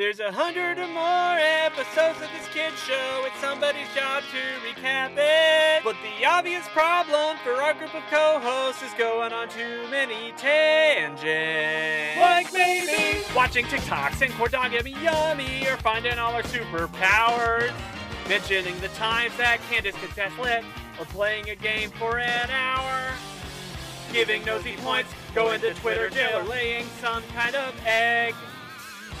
There's a hundred or more episodes of this kid show. It's somebody's job to recap it. But the obvious problem for our group of co-hosts is going on too many tangents. Like maybe watching TikToks and corn dog yummy yummy, or finding all our superpowers. Mentioning the times that Candace gets gaslit, or playing a game for an hour. Giving nosy points, going to Twitter jail, or laying some kind of egg.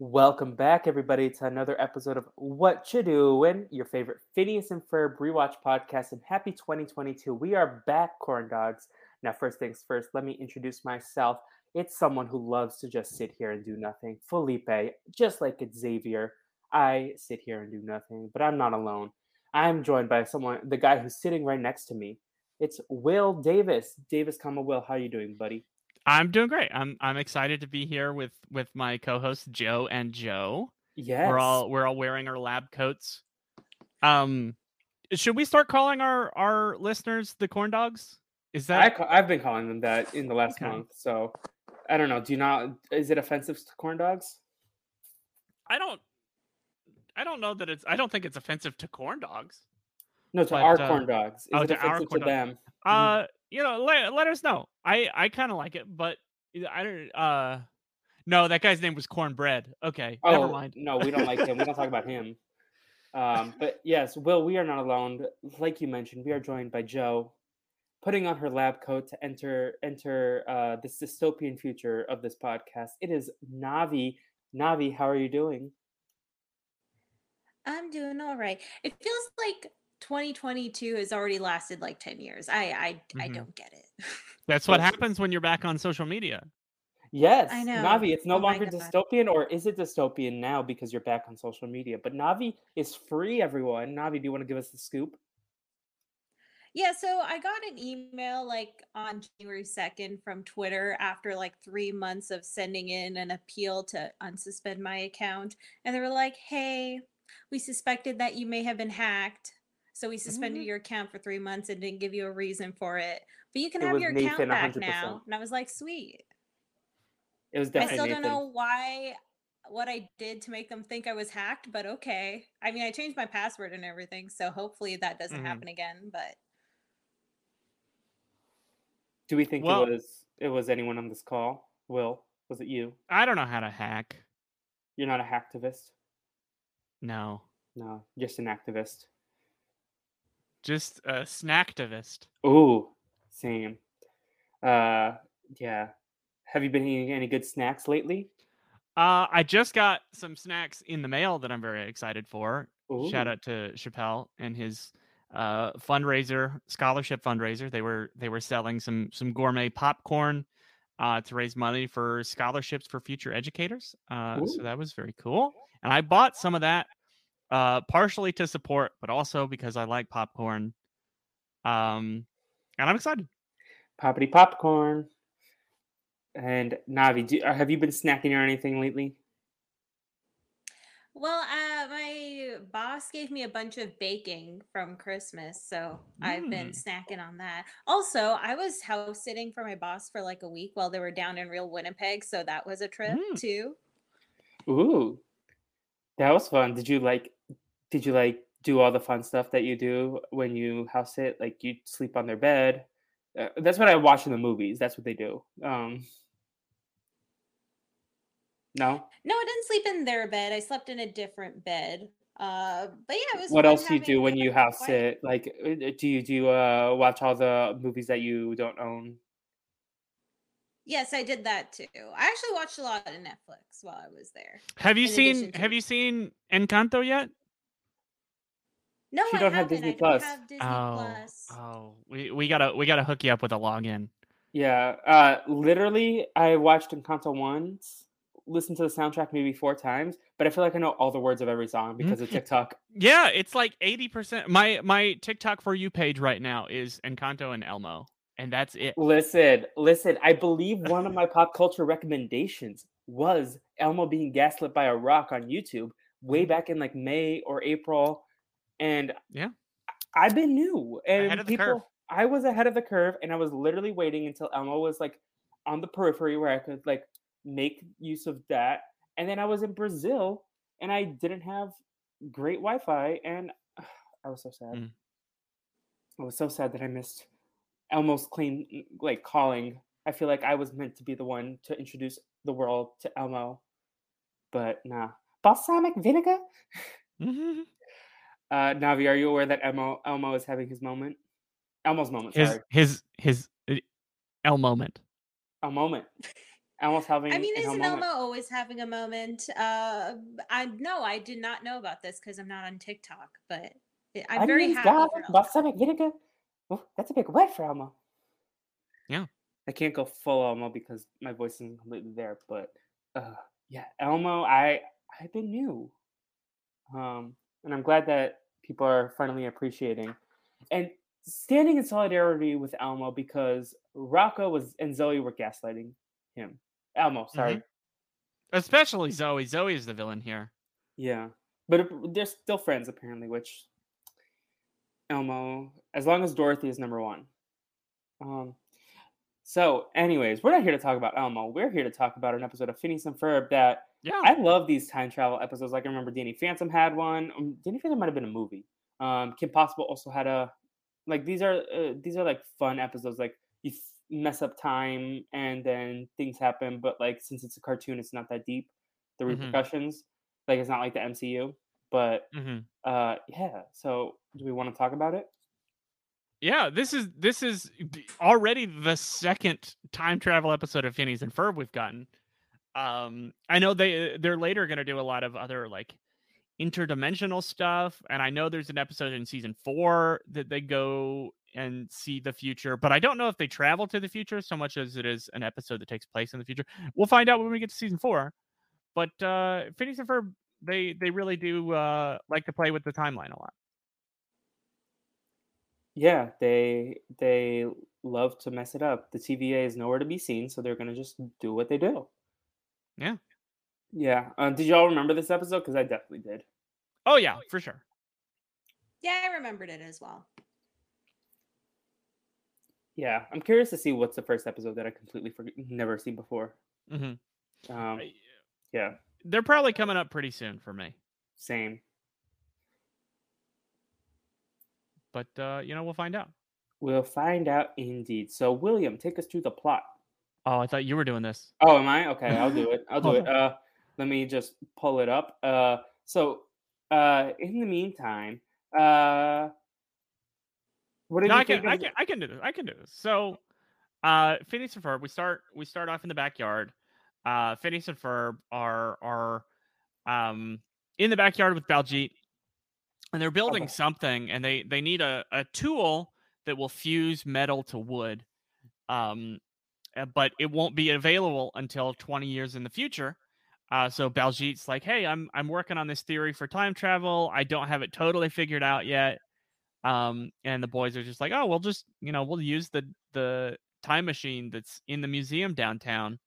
Welcome back, everybody, to another episode of Whatcha Doin, your favorite Phineas and Ferb rewatch podcast. And happy 2022. We are back, corn dogs. Now, first things first, let me introduce myself. It's someone who loves to just sit here and do nothing. Felipe, just like Xavier, I sit here and do nothing, but I'm not alone. I'm joined by someone, the guy who's sitting right next to me. It's Will Davis. Davis, comma Will, how are you doing, buddy? I'm doing great. I'm I'm excited to be here with with my co-hosts Joe and Joe. Yes. We're all we're all wearing our lab coats. Um should we start calling our our listeners the corn dogs? Is I, that ca- I've been calling them that in the last Okay. month. So I don't know. Do you not, is it offensive to corn dogs? I don't I don't know that it's I don't think it's offensive to corn dogs. No, to But, our uh, corn dogs. Is oh, it to our offensive to dogs. them? Uh you know, let, let us know. I I kind of like it, but I don't uh no, that guy's name was cornbread. Okay, Oh, never mind. no, we don't like him. We don't talk about him. Um, but yes, Will, we are not alone. Like you mentioned, we are joined by Joe, putting on her lab coat to enter enter uh, this dystopian future of this podcast. It is Navi. Navi, how are you doing? I'm doing all right. It feels like 2022 has already lasted like 10 years. I I I Mhm. don't get it. That's what happens when you're back on social media. Yes, I know. Navi. It's no Oh longer dystopian, or is it dystopian now because you're back on social media? But Navi is free, everyone. Navi, do you want to give us the scoop? Yeah, so I got an email like on January 2nd from Twitter after like 3 months of sending in an appeal to unsuspend my account and they were like, "Hey, we suspected that you may have been hacked." So we suspended Mhm. your account for 3 months and didn't give you a reason for it. But you can It have your Nathan, account back 100%. now. And I was like, "Sweet." It was definitely. I still Nathan. don't know why what I did to make them think I was hacked, but okay. I mean, I changed my password and everything, so hopefully that doesn't Mhm. happen again, but Do we think Well- it was it was anyone on this call? Will, was it you? I don't know how to hack. You're not a hacktivist? No. No, just an activist. Just a snacktivist. Ooh, same. Uh, yeah. Have you been eating any good snacks lately? Uh, I just got some snacks in the mail that I'm very excited for. Shout out to Chappelle and his uh, fundraiser, scholarship fundraiser. They were they were selling some some gourmet popcorn uh, to raise money for scholarships for future educators. Uh, so that was very cool. And I bought some of that uh, partially to support, but also because I like popcorn. Um, and I'm excited. Poppity popcorn. And Navi, do, uh, have you been snacking or anything lately? well, uh my boss gave me a bunch of baking from Christmas, so I've been Mm. snacking on that. Also, I was house sitting for my boss for like a week while they were down in real Winnipeg, so that was a trip Mm. too. Ooh, that was fun. Did you like? Did you like do all the fun stuff that you do when you house sit. Like you sleep on their bed. Uh, that's what I watch in the movies. That's what they do. Um, no. No, I didn't sleep in their bed. I slept in a different bed. Uh, but yeah, it was. What else do you do when you house quiet- sit? Like, uh, do you do you uh, watch all the movies that you don't own? Yes, I did that too. I actually watched a lot of Netflix while I was there. Have you seen addition to- Have you seen Encanto yet? No, She I don't have. Disney I Plus. have Disney oh, Plus. oh, we we gotta we gotta hook you up with a login. Yeah. Uh, literally, I watched Encanto once, listened to the soundtrack maybe four times, but I feel like I know all the words of every song because of TikTok. Yeah, it's like eighty percent. My my TikTok for you page right now is Encanto and Elmo, and that's it. Listen, listen. I believe one of my pop culture recommendations was Elmo being gaslit by a rock on YouTube way back in like May or April, and Yeah. I've been new and Ahead of the people. I was ahead of the curve, and I was literally waiting until Elmo was like on the periphery where I could like make use of that, and then I was in Brazil, and I didn't have great Wi-Fi, and I was so sad. Mm. I was so sad that I missed Elmo's claim, like calling. I feel like I was meant to be the one to introduce the world to Elmo, but nah. Balsamic vinegar. Mhm. Uh, Navi, are you aware that Elmo Elmo is having his moment? Elmo's moment. His sorry, his his uh, El moment. a moment. Elmo's having. I mean, isn't. Elmo always having a moment? Uh, I no, I did not know about this because I'm not on TikTok, but I- I'm very Onions, happy. garlic, for Elmo. balsamic vinegar. Oh, that's a big word for Elmo. Yeah. I can't go full Elmo because my voice isn't completely there, but uh, yeah, Elmo, I I've been new, um, and I'm glad that people are finally appreciating and standing in solidarity with Elmo because Rocco was and Zoe were gaslighting him. Elmo, sorry, Especially Zoe. Zoe is the villain here. Yeah, but it- they're still friends apparently. Which Elmo, as long as Dorothy is number one. Um. So, anyways, we're not here to talk about Elmo. We're here to talk about an episode of Phineas and Ferb that Yeah. I love. These time travel episodes. Like I remember Danny Phantom had one. Um, Danny Phantom might have been a movie. Um, Kim Possible also had a. Like these are uh, these are like fun episodes. Like you f- mess up time and then things happen, but like since it's a cartoon, it's not that deep. The Mhm. repercussions, like it's not like the MCU. But hmm uh, yeah. So do we want to talk about it? Yeah, this is this is already the second time travel episode of Phineas and Ferb we've gotten. Um, I know they they're later going to do a lot of other like interdimensional stuff, and I know there's an episode in season four that they go and see the future, but I don't know if they travel to the future so much as it is an episode that takes place in the future. We'll find out when we get to season four. But uh, Phineas and Ferb, they they really do uh, like to play with the timeline a lot. Yeah, they they love to mess it up. The TVA is nowhere to be seen, so they're gonna just do what they do. Yeah. Yeah. Uh, did y'all remember this episode? Because I definitely did. Oh yeah, for sure. Yeah, I remembered it as well. Yeah, I'm curious to see what's the first episode that I completely forget, never seen before. hmm Um, yeah, they're probably coming up pretty soon for me. same. But uh, you know, we'll find out. We'll find out indeed. So, William, take us through the plot. Oh, I thought you were doing this. Oh, am I? Okay, I'll do it. I'll do it. Uh, let me just pull it up. Uh, so, uh, in the meantime, uh, what did No, you I can? I can, I can do this. I can do this. So, uh, Phineas and Ferb. We start, we start off in the backyard. Uh, Phineas and Ferb are are, um, in the backyard with Baljeet, and they're building Okay. something, and they they need a a tool that will fuse metal to wood. Um, uh, but it won't be available until 20 years in the future. Uh, so Baljeet's like, "Hey, I'm I'm working on this theory for time travel. I don't have it totally figured out yet." Um, and the boys are just like, "Oh, we'll just you know we'll use the the time machine that's in the museum downtown."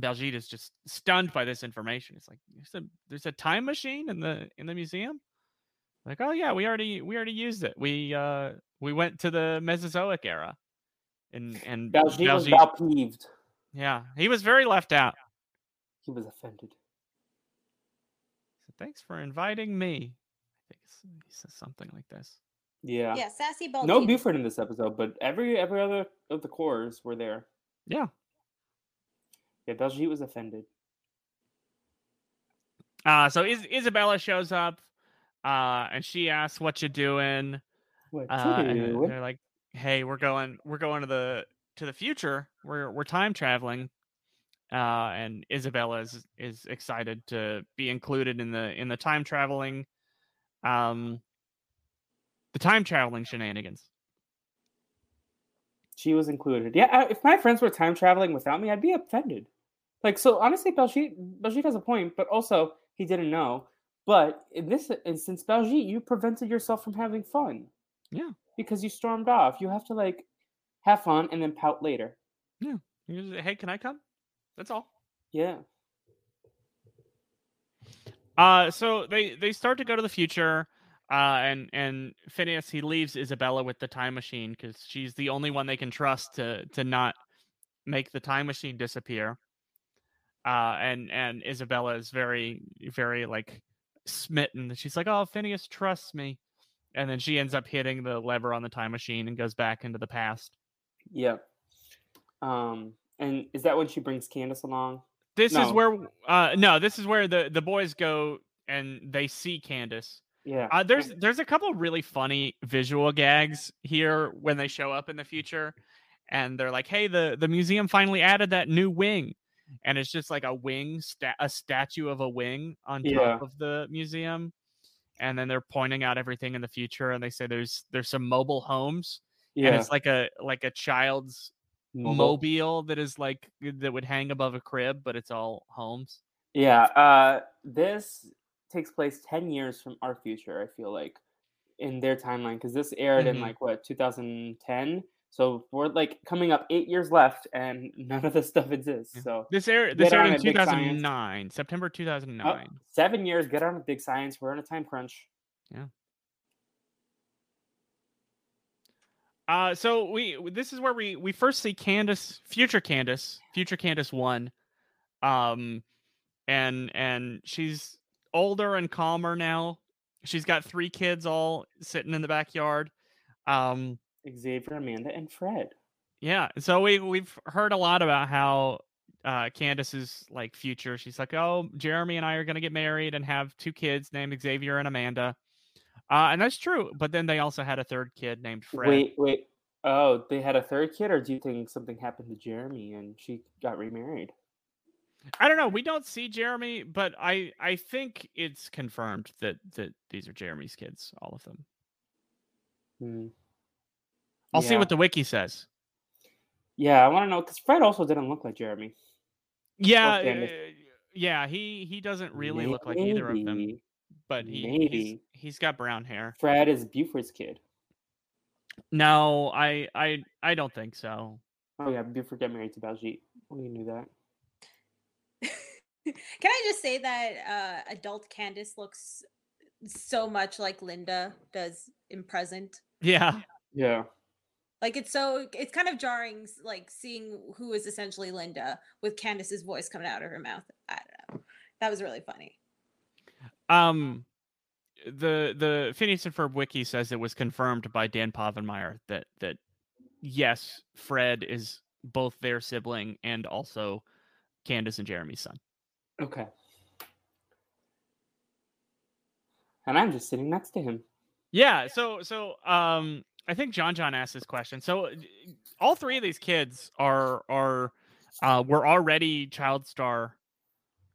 Baljeet is just stunned by this information. It's like there's a there's a time machine in the in the museum. Like, oh yeah, we already we already used it. We uh we went to the Mesozoic era. And and Baljeet was Baljeet- Balpeeved. yeah, he was very left out. He was offended. So thanks for inviting me. think he says something like this. Yeah. Yeah, sassy Baljeet. No Buford in this episode, but every every other of the cores were there. Yeah. Yeah, Baljeet was offended. Uh, so Is- Isabella shows up, uh, and she asks, "What you doing?" What Uh, you and doing? they're like, "Hey, we're going, we're going to the to the future. We're we're time traveling." Uh, and Isabella is is excited to be included in the in the time traveling, um, the time traveling shenanigans. She was included. Yeah, I- if my friends were time traveling without me, I'd be offended. Like, so honestly, Baljeet, Baljeet has a point, but also he didn't know. But in this instance, Baljeet, you prevented yourself from having fun. Yeah. Because you stormed off. You have to like have fun and then pout later. You just, hey, can I come? That's all. Yeah. Uh, so they they start to go to the future. Uh, and and Phineas he leaves Isabella with the time machine because she's the only one they can trust to to not make the time machine disappear. Uh, and and Isabella is very very like smitten. She's like, "Oh, Phineas trusts me," and then she ends up hitting the lever on the time machine and goes back into the past. Yeah. Um, and is that when she brings Candace along? This is where uh no, this is where the the boys go and they see Candace. Yeah. Uh, there's there's a couple really funny visual gags here when they show up in the future, and they're like, "Hey, the the museum finally added that new wing," and it's just like a wing, sta- a statue of a wing on top Yeah. of the museum, and then they're pointing out everything in the future, and they say there's there's some mobile homes, and it's like a like a child's Mobile. mobile that is like that would hang above a crib, but it's all homes. Yeah, uh, this takes place 10 years from our future, I feel like, in their timeline, because this aired Mhm. in like what, 2010? So we're like coming up eight years left, and none of this stuff exists. So This aired this aired in it, Big Science. 2009, September oh, 2009. seven years, get on with big science. We're on a time crunch. Yeah. Uh, so we this is where we we first see Candace, future Candace, future Candace one, um, and and she's older and calmer now. She's got three kids all sitting in the backyard. Um, Xavier, Amanda, and Fred. yeah. So we we've heard a lot about how uh Candace's like future. She's like, oh, Jeremy and I are gonna get married and have two kids named Xavier and Amanda. Uh, and that's true. But then they also had a third kid named Fred. Wait, wait. Oh, they had a third kid, or do you think something happened to Jeremy and she got remarried? I don't know. We don't see Jeremy, but I I think it's confirmed that that these are Jeremy's kids, all of them. Hmm. I'll see what the wiki says. Yeah, I want to know because Fred also didn't look like Jeremy. Yeah, uh, yeah. He he doesn't really look like either of them, but he he's, maybe. he's got brown hair. Fred is Buford's kid. No, I I I don't think so. Oh yeah, Buford got married to Baljeet. We knew that. Can I just say that uh, adult Candace looks so much like Linda does in present? Yeah, Yeah. Like it's so it's kind of jarring, like seeing who is essentially Linda with Candace's voice coming out of her mouth. I don't know. That was really funny. um, the the Phineas and Ferb wiki says it was confirmed by Dan Povenmire that that yes, Fred is both their sibling and also Candace and Jeremy's son. Okay. And I'm just sitting next to him. Yeah, so so um I think John John asked this question. So all three of these kids are are uh were already child star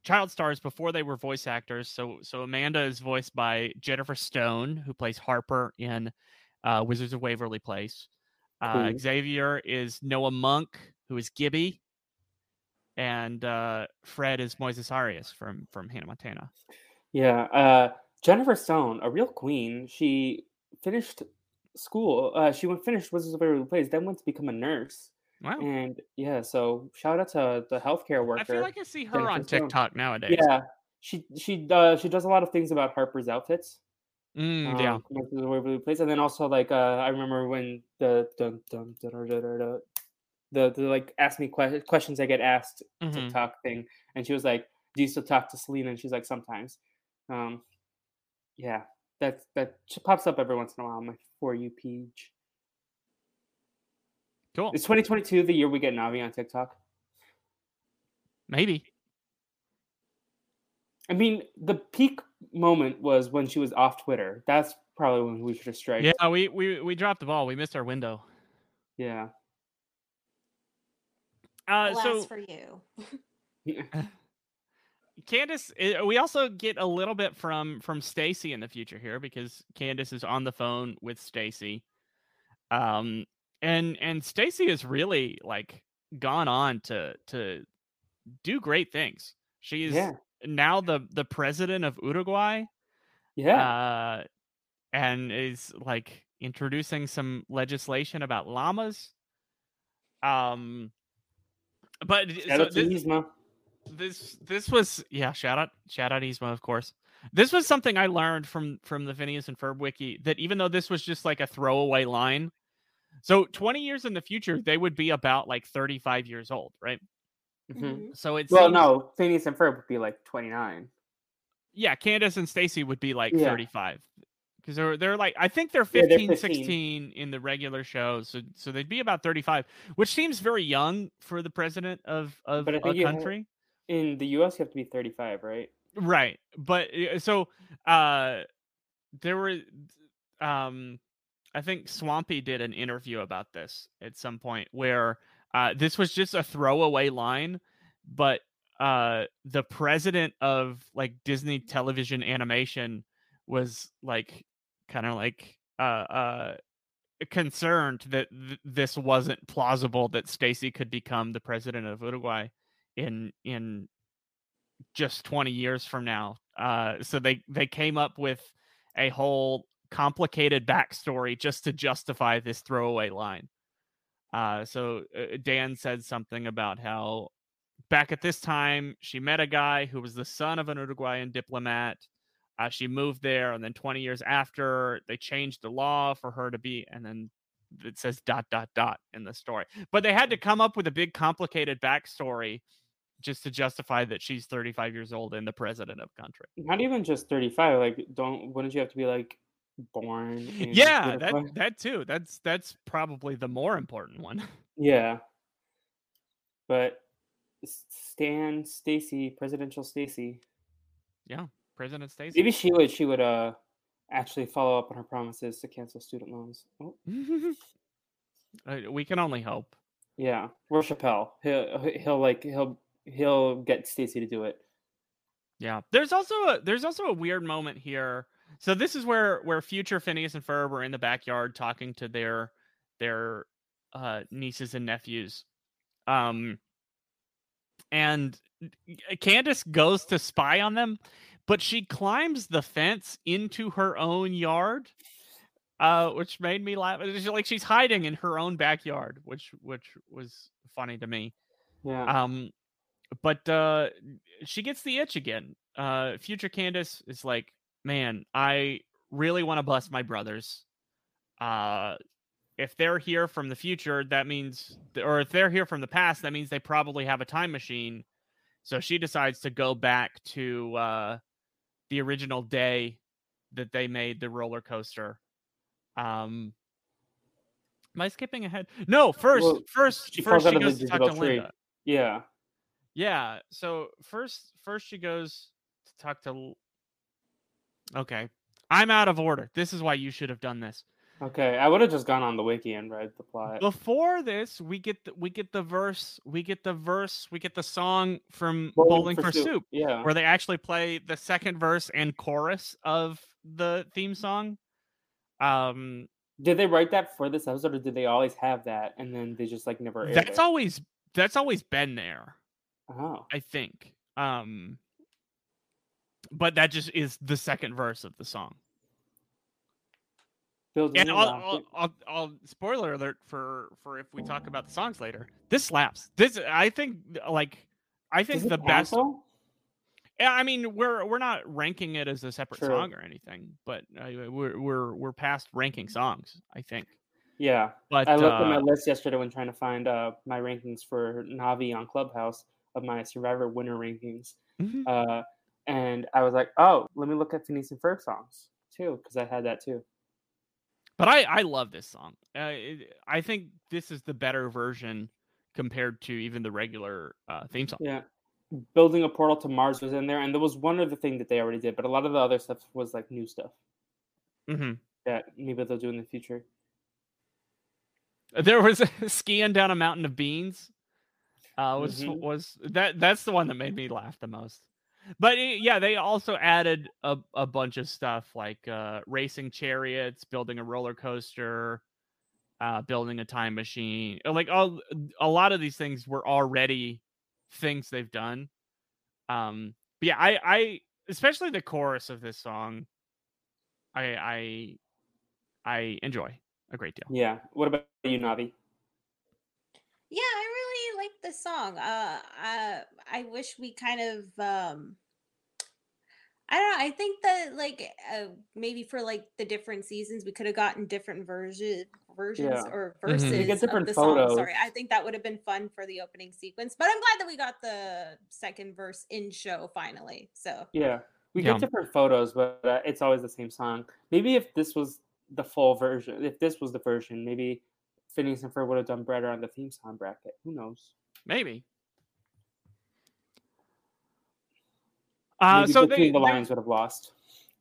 child stars before they were voice actors. So so Amanda is voiced by Jennifer Stone, who plays Harper in uh Wizards of Waverly Place. Uh Cool. Xavier is Noah Munck, who is Gibby. And uh Fred is Moises Arias from from Hannah Montana. Yeah. Uh, Jennifer Stone, a real queen. She finished school. Uh, she went finished Wizards of Waverly Place, then went to become a nurse. Wow. And yeah, so shout out to the healthcare worker. I feel like I see her on Jennifer Stone. TikTok nowadays. yeah, she she uh, she does a lot of things about Harper's outfits. Mm, um, yeah. Of Waverly Place, and then also like uh, I remember when the dun, dun, dun, dun, dun, dun, dun, the the like ask me que- questions I get asked Mhm. TikTok thing, and she was like, "Do you still talk to Selena?" And she's like, "Sometimes." Um, yeah, That's that pops up every once in a while on my for you page. Cool. Is 2022 the year we get Navi on TikTok? Maybe. I mean, the peak moment was when she was off Twitter. That's probably when we should have strike. Yeah, we, we we dropped the ball. We missed our window. Yeah. Uh, Alas so for you. Candace, eh, we also get a little bit from from Stacy in the future here because Candace is on the phone with Stacy. Um and and Stacy has really like gone on to to do great things. She's Yeah. now the the president of Uruguay Yeah. uh and is like introducing some legislation about llamas. Um but so this-. This this was yeah shout out shout out Yzma of course this was something i learned from from the phineas and ferb wiki that even though this was just like a throwaway line so 20 years in the future they would be about like 35 years old right Mhm. Mhm. so it's Well, no, Phineas and Ferb would be like 29. yeah candace and stacy would be like Yeah. 35 because they're they're like i think they're Yeah, they're 15, 15. 16 in the regular show so so they'd be about 35 which seems very young for the president of of But I a think you ha- country In the US, you have to be 35, right? right but uh, so uh there were um i think swampy did an interview about this at some point where uh this was just a throwaway line but uh the president of like disney television animation was like kind of like uh uh concerned that th- this wasn't plausible that Stacy could become the president of Uruguay in in just 20 years from now. Uh, so they they came up with a whole complicated backstory just to justify this throwaway line. Uh, so uh, Dan said something about how back at this time she met a guy who was the son of an Uruguayan diplomat. Uh, she moved there, and then 20 years after, they changed the law for her to be, and then it says dot dot dot in the story. But they had to come up with a big complicated backstory just to justify that she's 35 years old and the president of country. Not even just 35. Like, don't, wouldn't you have to be like born? Yeah, that that too. That's that's probably the more important one. Yeah. But Stan Stacy, presidential Stacy. Yeah, President Stacy. Maybe she would she would uh actually follow up on her promises to cancel student loans. Oh, Uh, we can only hope. yeah. Or Chappelle. He'll he'll like he'll he'll get Stacy to do it. Yeah. There's also a there's also a weird moment here. So this is where where future Phineas and Ferb are in the backyard talking to their their uh nieces and nephews. Um and Candace goes to spy on them, but she climbs the fence into her own yard. Uh, which made me laugh. It's Like she's hiding in her own backyard, which which was funny to me. Yeah. Um, but uh, she gets the itch again. Uh, future Candace is like, man, I really want to bust my brothers. Uh, if they're here from the future, that means, or if they're here from the past, that means they probably have a time machine. So she decides to go back to uh, the original day that they made the roller coaster. Um, am I skipping ahead? No, first, Well, first, she first she out of the goes to talk to tree. Linda. yeah. Yeah. So first, first she goes to talk to. Okay, I'm out of order. This is why you should have done this. Okay. I would have just gone on the wiki and read the plot. Before this, we get the, we get the verse, we get the verse, we get the song from Bowling Bowling, for for, Soup, Soup, Yeah. where they actually play the second verse and chorus of the theme song. Um, Did they write that for this episode, or did they always have that and then they just like never? that's it? always that's always been there. Oh. I think. Um, but that just is the second verse of the song. Bill, And I'll, I'll. I'll, I'll spoiler alert for for if we talk about the songs later. This slaps. This I think like I think the best. Yeah, I mean we're we're not ranking it as a separate True. song or anything, but uh, we're we're we're past ranking songs. I think. Yeah. But I looked at my uh, list yesterday when trying to find uh, my rankings for Navi on Clubhouse of my Survivor winner rankings. mhm. Uh, and I was like, oh, let me look at Phineas and Ferb songs too because I had that too. But I I love this song. Uh, it, I think this is the better version compared to even the regular uh, theme song. Yeah, building a portal to Mars was in there, and there was one other thing that they already did, but a lot of the other stuff was like new stuff mm-hmm. that maybe they'll do in the future. There was a skiing down a mountain of beans. Uh, was Mhm. was that that's the one that made me laugh the most. But eh, yeah, they also added a, a bunch of stuff like uh, racing chariots, building a roller coaster, uh, building a time machine. Uh, Like all a lot of these things were already things they've done. Um, but yeah, I I especially the chorus of this song, I I I enjoy a great deal. Yeah. What about you, Navi? Yeah, I really like this song. Uh, uh, I wish we kind of, um, I don't know. I think that like uh, maybe for like the different seasons, we could have gotten different version versions Yeah. or Mhm. verses You get of different the song. photos. Sorry, I think that would have been fun for the opening sequence. But I'm glad that we got the second verse in show finally. So Yeah, we Yeah. get different photos, but uh, it's always the same song. Maybe if this was the full version, if this was the version, maybe Phineas and Ferb would have done better on the theme song bracket. Who knows? Maybe. Uh, maybe so they, the they- lines would have lost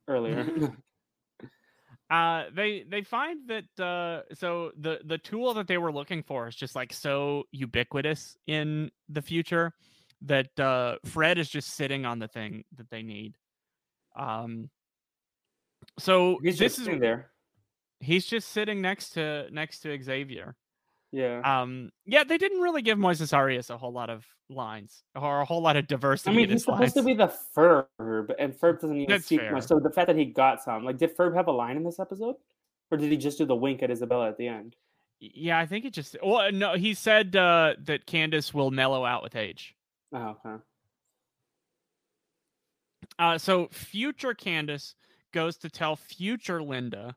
earlier. uh, they they find that uh, so the the tool that they were looking for is just like so ubiquitous in the future that uh, Fred is just sitting on the thing that they need. Um, so He's this just is there. He's just sitting next to next to Xavier. Yeah. Um, yeah, they didn't really give Moises Arias a whole lot of lines or a whole lot of diversity. I mean, he's supposed lines. to be the Ferb, and Ferb doesn't even That's speak fair. much. So the fact that he got some, like, did Ferb have a line in this episode, or did he just do the wink at Isabella at the end? Yeah, I think it just. Well, no, he said uh, that Candace will mellow out with age. Oh, okay. Uh, so future Candace goes to tell future Linda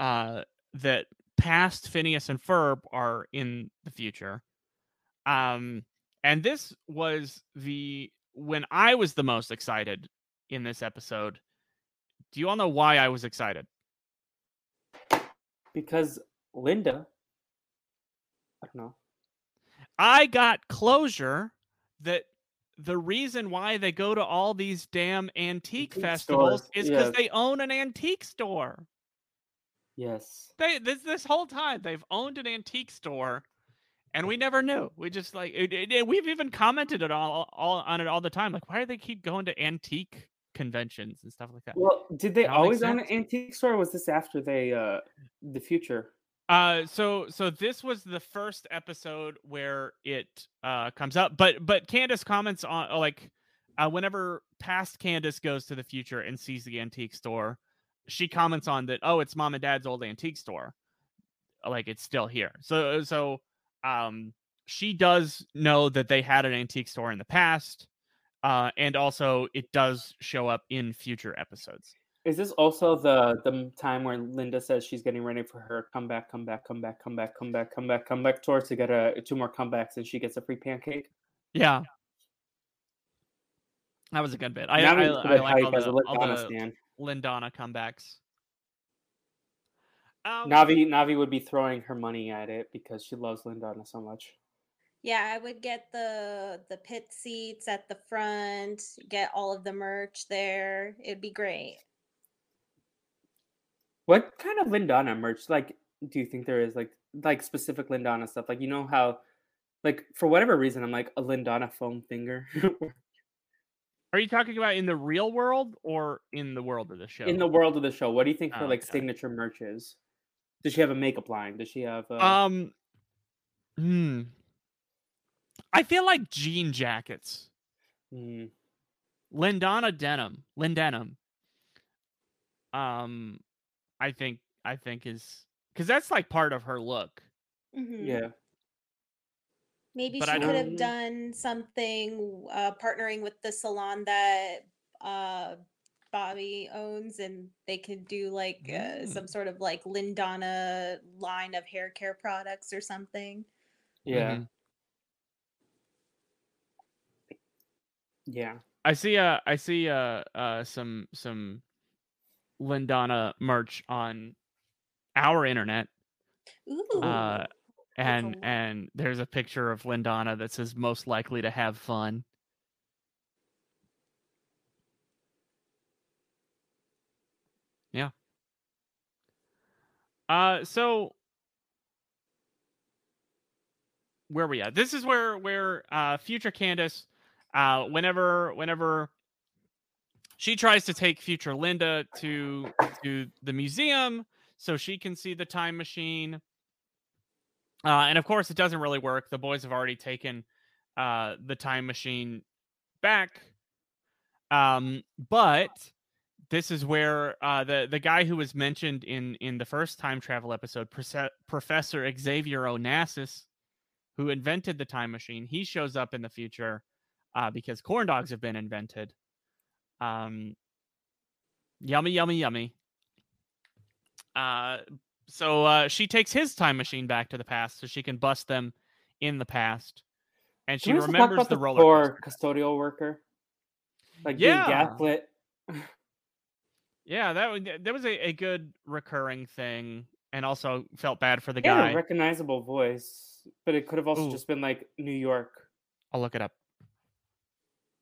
uh, that past Phineas and Ferb are in the future. Um, and this was the when I was the most excited in this episode. Do you all know why I was excited? Because Linda, I don't know. I got closure that the reason why they go to all these damn antique Antique festivals stores, is because yeah. they own an antique store. Yes. They this this whole time they've owned an antique store, and we never knew. We just like it, it- we've even commented it all, all on it all the time. Like, why do they keep going to antique conventions and stuff like that? Well, did they That all makes always own an antique store? Or was this after they, uh, the future? Uh, so so this was the first episode where it uh comes up, but but Candace comments on like uh, whenever past Candace goes to the future and sees the antique store, she comments on that. Oh, it's mom and dad's old antique store, like it's still here. So so um she does know that they had an antique store in the past, uh, and also it does show up in future episodes. Is this also the the time where Linda says she's getting ready for her comeback, comeback, comeback, comeback, comeback, comeback, comeback tour to get a two more comebacks and she gets a free pancake? Yeah. That was a good bit. I, Now I, I like all the, all the. Lindana comebacks. Um, Navi Navi would be throwing her money at it because she loves Lindana so much. yeah, I would get the the pit seats at the front, get all of the merch there. It'd be great. What kind of Lindana merch like do you think there is like like specific Lindana stuff? Like you know how like for whatever reason I'm like a Lindana foam finger Are you talking about in the real world or in the world of the show? in the world of the show. What do you think her Oh, like okay. signature merch is? Does she have a makeup line? Does she have uh, um, hmm. I feel like jean jackets, hmm, Lindana denim, Lindenim. Um, I think I think is because that's like part of her look. Mhm. yeah. Maybe But she I could don't- have done something uh, partnering with the salon that uh, Bobby owns, and they could do like uh, some sort of like Lindana line of hair care products or something. Yeah. Mhm. Yeah. I see uh I see uh uh some some Lindana merch on our internet. Ooh. Uh, and and there's a picture of Lindana that says most likely to have fun. Yeah. Uh so where we at? This is where where uh future Candace uh whenever whenever she tries to take future Linda to to the museum so she can see the time machine. Uh, and of course, it doesn't really work. The boys have already taken uh, the time machine back. Um, but this is where uh, the the guy who was mentioned in in the first time travel episode, Professor Xavier Onassis, who invented the time machine, he shows up in the future uh, because corn dogs have been invented. Um, yummy, yummy, yummy. Uh, so uh, she takes his time machine back to the past so she can bust them in the past, and she Can we talk remembers the the roller coaster. custodial worker, like Yeah. being gaslit. Yeah, that was that was a, a good recurring thing, and also felt bad for the He had guy. recognizable voice, but it could have also Ooh. just been like New York. I'll look it up.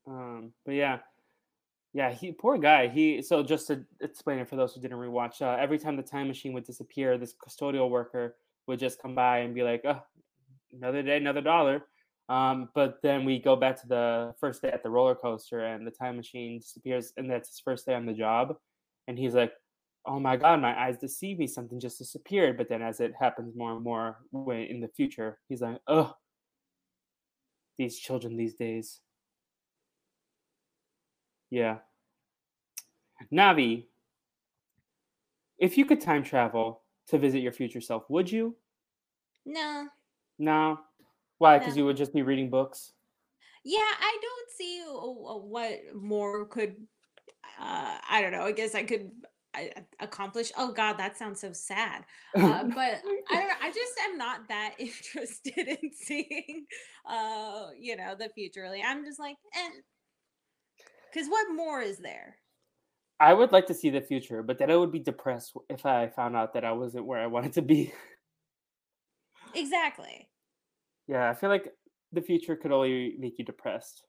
Um, but yeah, yeah, he poor guy. He so just to explain it for those who didn't rewatch. Uh, every time the time machine would disappear, this custodial worker would just come by and be like, "Oh, another day, another dollar." Um, but then we go back to the first day at the roller coaster, and the time machine disappears, and that's his first day on the job, and he's like, "Oh my god, my eyes deceive me. Something just disappeared." But then, as it happens more and more in the future, he's like, "Oh, these children these days." Yeah. Navi, if you could time travel to visit your future self, would you? no. No. Why? Because No. you would just be reading books. Yeah, I don't see what more could. Uh, I don't know. I guess I could accomplish. Oh God, that sounds so sad. Uh, but I don't. I just am not that interested in seeing, uh, you know, the future. Really, I'm just like, eh. Because what more is there? I would like to see the future, but then I would be depressed if I found out that I wasn't where I wanted to be. Exactly. yeah, I feel like the future could only make you depressed.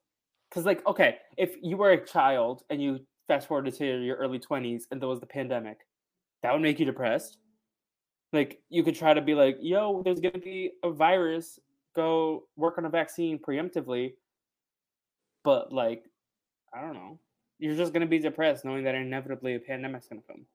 Because, like, okay, if you were a child and you fast forwarded to your early 20s and there was the pandemic, that would make you depressed. Like, you could try to be like, yo, there's going to be a virus, go work on a vaccine preemptively. But, like, I don't know. You're just going to be depressed knowing that inevitably a pandemic's going to come.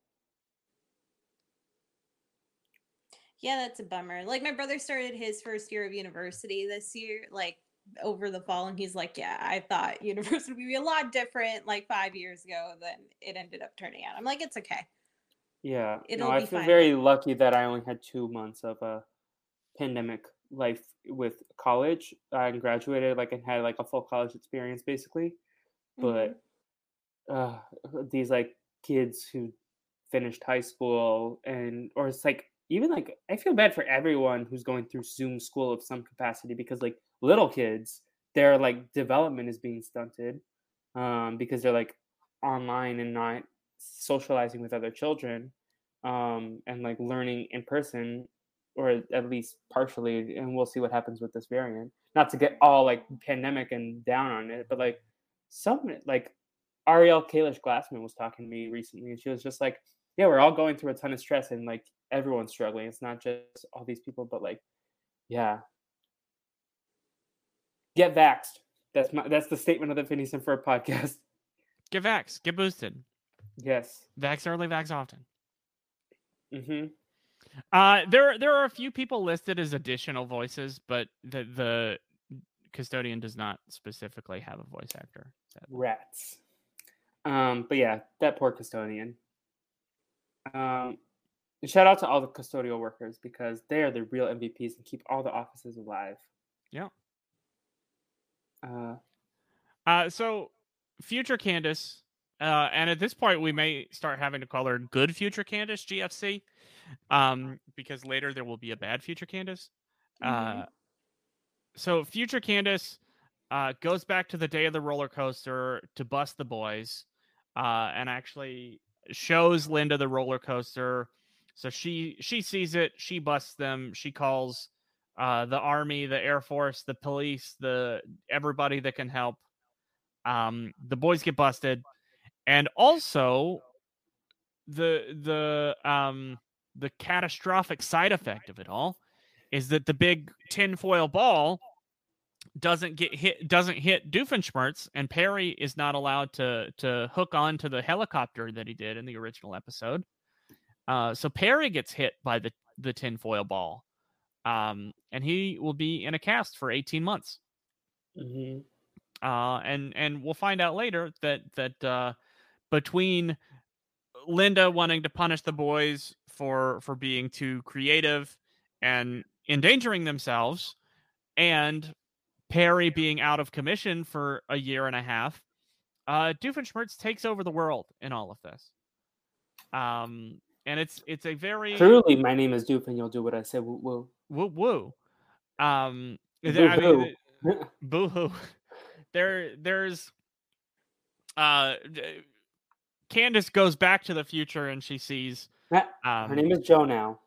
Yeah, that's a bummer. Like my brother started his first year of university this year, like over the fall, and he's like, "Yeah, I thought university would be a lot different like five years ago than it ended up turning out." I'm like, "It's okay." Yeah, It'll no, I feel fine. very lucky that I only had two months of a pandemic life with college. I graduated like and had like a full college experience basically. But uh, these like kids who finished high school and or it's like even like I feel bad for everyone who's going through Zoom school of some capacity because like little kids, their like development is being stunted um, because they're like online and not socializing with other children um, and like learning in person or at least partially and we'll see what happens with this variant. Not to get all like pandemic and down on it but like some like ariel kalish glassman was talking to me recently and she was just like yeah we're all going through a ton of stress and like everyone's struggling it's not just all these people but like yeah get vaxxed that's my that's the statement of the Phineas and Ferb podcast Get vax. Get boosted. yes Vax early, vax often. mm-hmm Uh, there there are a few people listed as additional voices, but the the custodian does not specifically have a voice actor. sadly. rats. Um, but yeah, that poor custodian. Um, shout out to all the custodial workers because they are the real MVPs and keep all the offices alive. Yeah. Uh, Uh, so future Candace, uh, and at this point we may start having to call her good future Candace GFC, um, because later there will be a bad future Candace. Mhm. So future Candace uh, goes back to the day of the roller coaster to bust the boys, uh, and actually shows Linda the roller coaster. So she she sees it, she busts them, she calls uh, the army, the air force, the police, the everybody that can help. Um, the boys get busted, and also the the um the catastrophic side effect of it all is that the big tinfoil ball doesn't get hit doesn't hit Doofenshmirtz and Perry is not allowed to to hook on to the helicopter that he did in the original episode. Uh, so Perry gets hit by the the tinfoil ball, um, and he will be in a cast for eighteen months. hmm Uh, and and we'll find out later that that uh, between Linda wanting to punish the boys for for being too creative and endangering themselves, and Perry being out of commission for a year and a half, uh, Doofenshmirtz takes over the world in all of this. Um, and it's it's a very Truly, my name is Doof, and you'll do what I say. Woo woo. woo woo. Um, there- I mean, boo hoo. There, there's, uh, Candace goes back to the future and she sees, um, Her name is Joe now.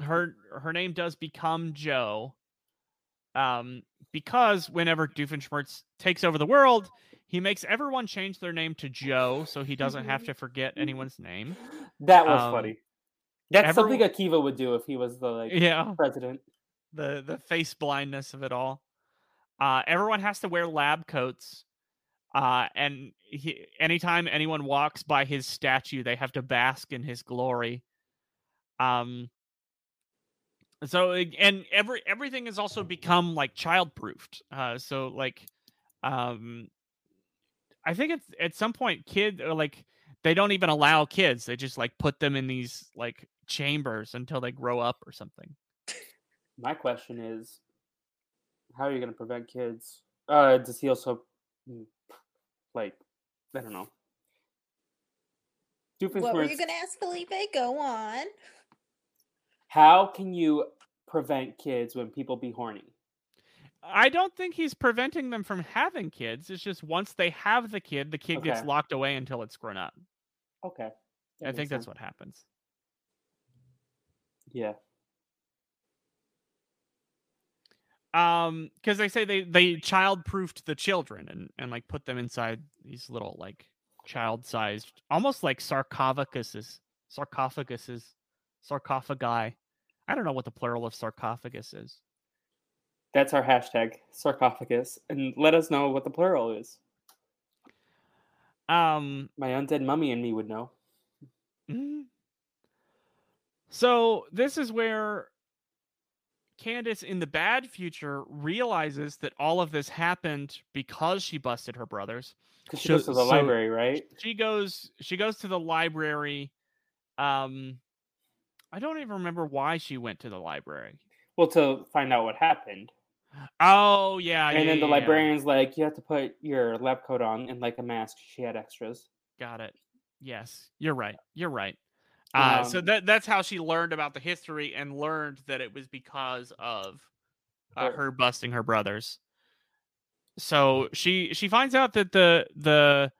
Her her name does become Joe. Um, because whenever Doofenshmirtz takes over the world, he makes everyone change their name to Joe, so he doesn't have to forget anyone's name. That was um, funny. That's something Akiva would do if he was the like Yeah, president. the the face blindness of it all. Uh, everyone has to wear lab coats. Uh, and he, anytime anyone walks by his statue, they have to bask in his glory. Um. So and every everything has also become like child proofed. Uh, so like, um, I think it's at some point kid or like they don't even allow kids. They just like put them in these like chambers until they grow up or something. My question is, how are you going to prevent kids? Uh, does he also, mm, like, I don't know. What were you going to ask, Felipe? Go on. How can you prevent kids when people be horny? I don't think he's preventing them from having kids. It's just once they have the kid, the kid gets locked away until it's grown up. Okay. that I think that's sense. what happens. Yeah. Um, because they say they they child proofed the children and and like put them inside these little like child sized, almost like sarcophaguses, sarcophaguses, sarcophagi. I don't know what the plural of sarcophagus is. That's our hashtag, sarcophagus. And let us know what the plural is. Um, My undead mummy and me would know. Mhm. So this is where Candace in the bad future realizes that all of this happened because she busted her brothers. Because she So- goes to the so- library, right? She goes she goes to the library. Um I don't even remember why she went to the library. Well, to find out what happened. Oh yeah, and yeah, then the yeah, yeah. librarian's like, you have to put your lab coat on and like a mask. She had extras. Got it. Yes, you're right. You're right. Uh, so Um, that that's how she learned about the history and learned that it was because of uh, Her. her busting her brothers. So she she finds out that the the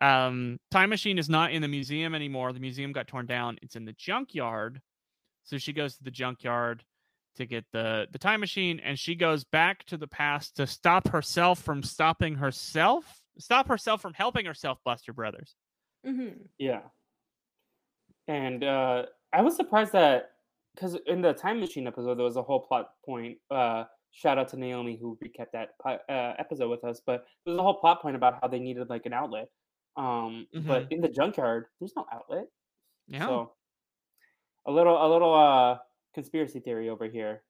um, time machine is not in the museum anymore. The museum got torn down. It's in the junkyard. So she goes to the junkyard to get the the time machine, and she goes back to the past to stop herself from stopping herself, stop herself from helping herself bust her brothers. hmm Yeah. And uh, I was surprised that because in the time machine episode there was a whole plot point. Uh, shout out to Naomi who recapped that uh, episode with us. But there was a whole plot point about how they needed like an outlet. Um, but in the junkyard, there's no outlet. Yeah. So a little, a little uh, conspiracy theory over here.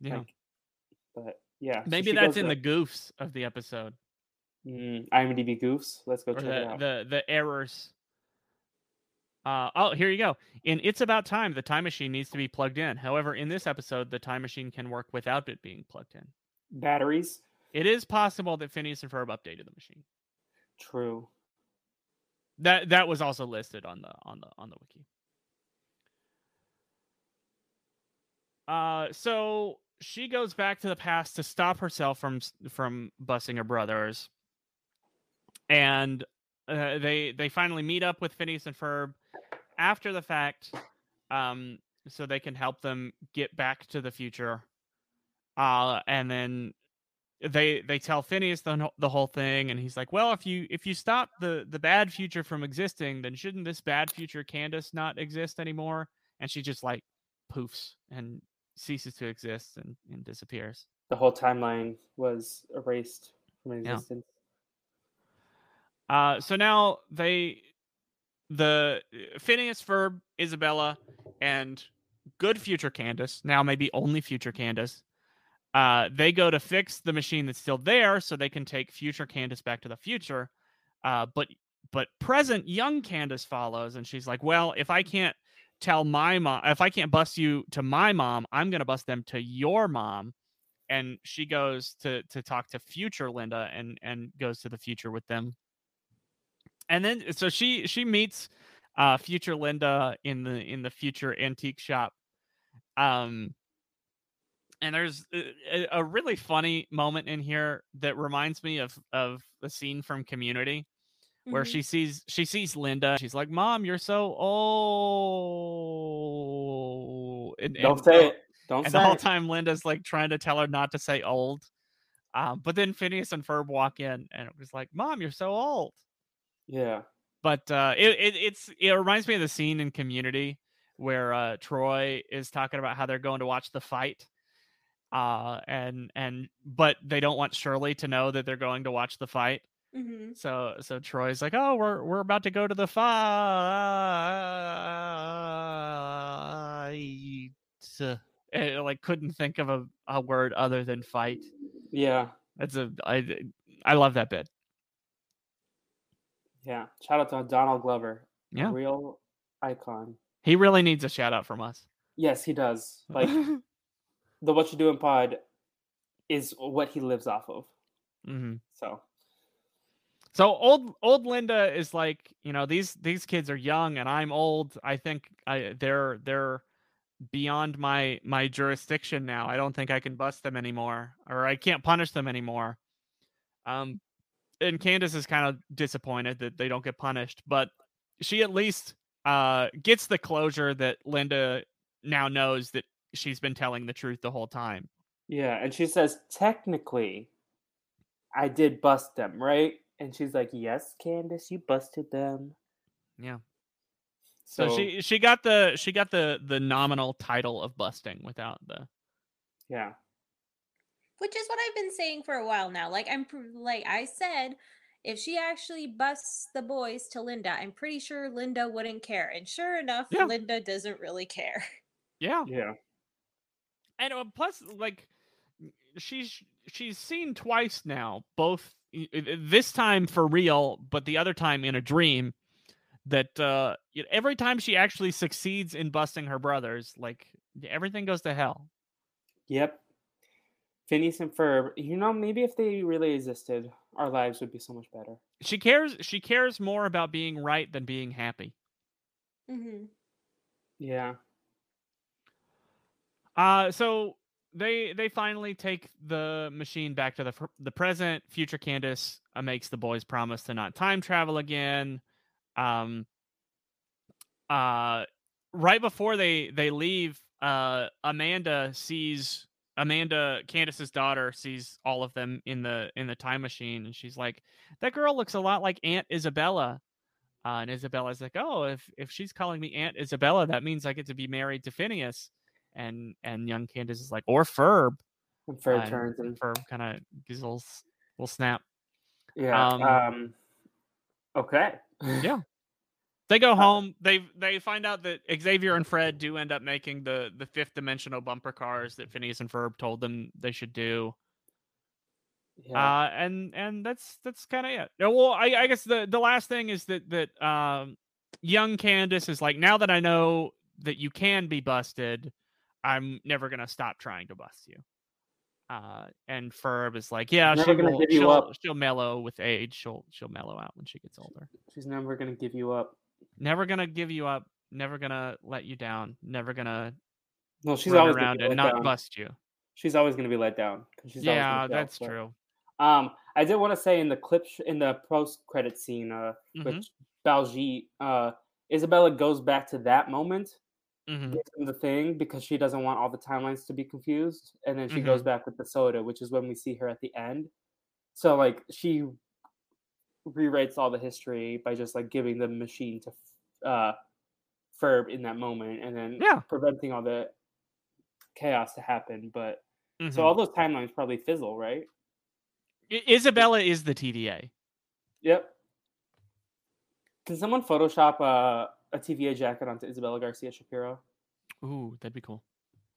yeah. Like, but yeah, Maybe she that's in the goofs of the episode mm, IMDb goofs. Let's go or check it the, out. the the errors. Uh, oh, here you go. In It's About Time, the time machine needs to be plugged in. However, in this episode, the time machine can work without it being plugged in. Batteries. It is possible that Phineas and Ferb updated the machine. True. That that was also listed on the on the on the wiki. Uh, so she goes back to the past to stop herself from from busing her brothers, and uh, they they finally meet up with Phineas and Ferb after the fact, um, so they can help them get back to the future. Uh, and then they they tell Phineas the the whole thing, and he's like, "Well, if you if you stop the the bad future from existing, then shouldn't this bad future Candace not exist anymore?" And she just like poofs and ceases to exist and, and disappears. The whole timeline was erased from Yeah. existence. Uh, so now they, the Phineas, Ferb, Isabella, and good future Candace, now maybe only future Candace, uh, they go to fix the machine that's still there so they can take future Candace back to the future. Uh, but but present young Candace follows, and she's like, "Well, if I can't tell my mom, if I can't bust you to my mom, I'm gonna bust them to your mom." And she goes to to talk to future Linda and and goes to the future with them. And then so she she meets uh future linda in the in the future antique shop. Um and there's a, a- a really funny moment in here that reminds me of of the scene from community where Mhm. she sees she sees linda she's like mom you're so old and, Don't and say it. Don't and say the whole it. time linda's like trying to tell her not to say old um, but then phineas and ferb walk in and it was like mom you're so old Yeah. but uh, it, it it's it reminds me of the scene in Community where uh, Troy is talking about how they're going to watch the fight, uh, and and but they don't want Shirley to know that they're going to watch the fight. Mhm. So so Troy's like, oh, we're we're about to go to the fight. And, like couldn't think of a, a word other than fight. Yeah. That's a I I love that bit. Yeah. Shout out to Donald Glover. Yeah. real icon. He really needs a shout out from us. Yes, he does. Like the Whatcha Doin pod is what he lives off of. hmm So So old old Linda is like, you know, these these kids are young and I'm old. I think I they're they're beyond my my jurisdiction now. I don't think I can bust them anymore or I can't punish them anymore. Um and Candace is kind of disappointed that they don't get punished, but she at least uh gets the closure that Linda now knows that she's been telling the truth the whole time. yeah, and she says technically, I did bust them, right? And she's like, "Yes, Candace, you busted them." Yeah. So, So, she she got the she got the the nominal title of busting without the yeah, Which is what I've been saying for a while now. Like I'm like I said, if she actually busts the boys to Linda, I'm pretty sure Linda wouldn't care. And sure enough, Yeah. Linda doesn't really care. yeah yeah, and uh, plus like she's she's seen twice now both y- y- this time for real but the other time in a dream that uh every time she actually succeeds in busting her brothers like everything goes to hell yep. Phineas and Ferb. You know, maybe if they really existed, our lives would be so much better. she cares she cares more about being right than being happy Mm-hmm. Yeah, Uh so they they finally take the machine back to the the present. Future Candace uh, makes the boys promise to not time travel again. Um uh right before they they leave, uh Amanda sees Amanda Candace's daughter sees all of them in the in the time machine and she's like that girl looks a lot like Aunt Isabella. Uh, and Isabella's like, "Oh, if if she's calling me Aunt Isabella, that means I get to be married to Phineas." And and young Candace is like, or Ferb. and Ferb Uh, turns and Ferb kind of gives a little, little snap. yeah. um, Um, okay. Yeah. They go home. They they find out that Xavier and Fred do end up making the the fifth dimensional bumper cars that Phineas and Ferb told them they should do. Yeah. Uh, and and that's that's kind of it. Uh, Well, I, I guess the the last thing is that that um, young Candace is like, now that I know that you can be busted, I'm never gonna stop trying to bust you. Uh, and Ferb is like, yeah, she will, she'll, she'll mellow with age. She'll she'll mellow out when she gets older. She's never gonna give you up. Never gonna give you up. Never gonna let you down. Never gonna No, she's run always around and not down. bust you. She's always gonna be let down. she's Yeah, fail, that's but- true. Um, I did want to say in the clip sh- in the post credit scene, uh, Mhm. with Baljeet, uh, Isabella goes back to that moment, Mhm. gives him the thing because she doesn't want all the timelines to be confused, and then she goes back with the soda, which is when we see her at the end. So like she rewrites all the history by just like giving the machine to uh, Ferb in that moment, and then Yeah. preventing all the chaos to happen. But Mhm. so all those timelines probably fizzle, right? Isabella is the TVA. Yep. Can someone Photoshop uh, a TVA jacket onto Isabella Garcia Shapiro? Ooh, that'd be cool.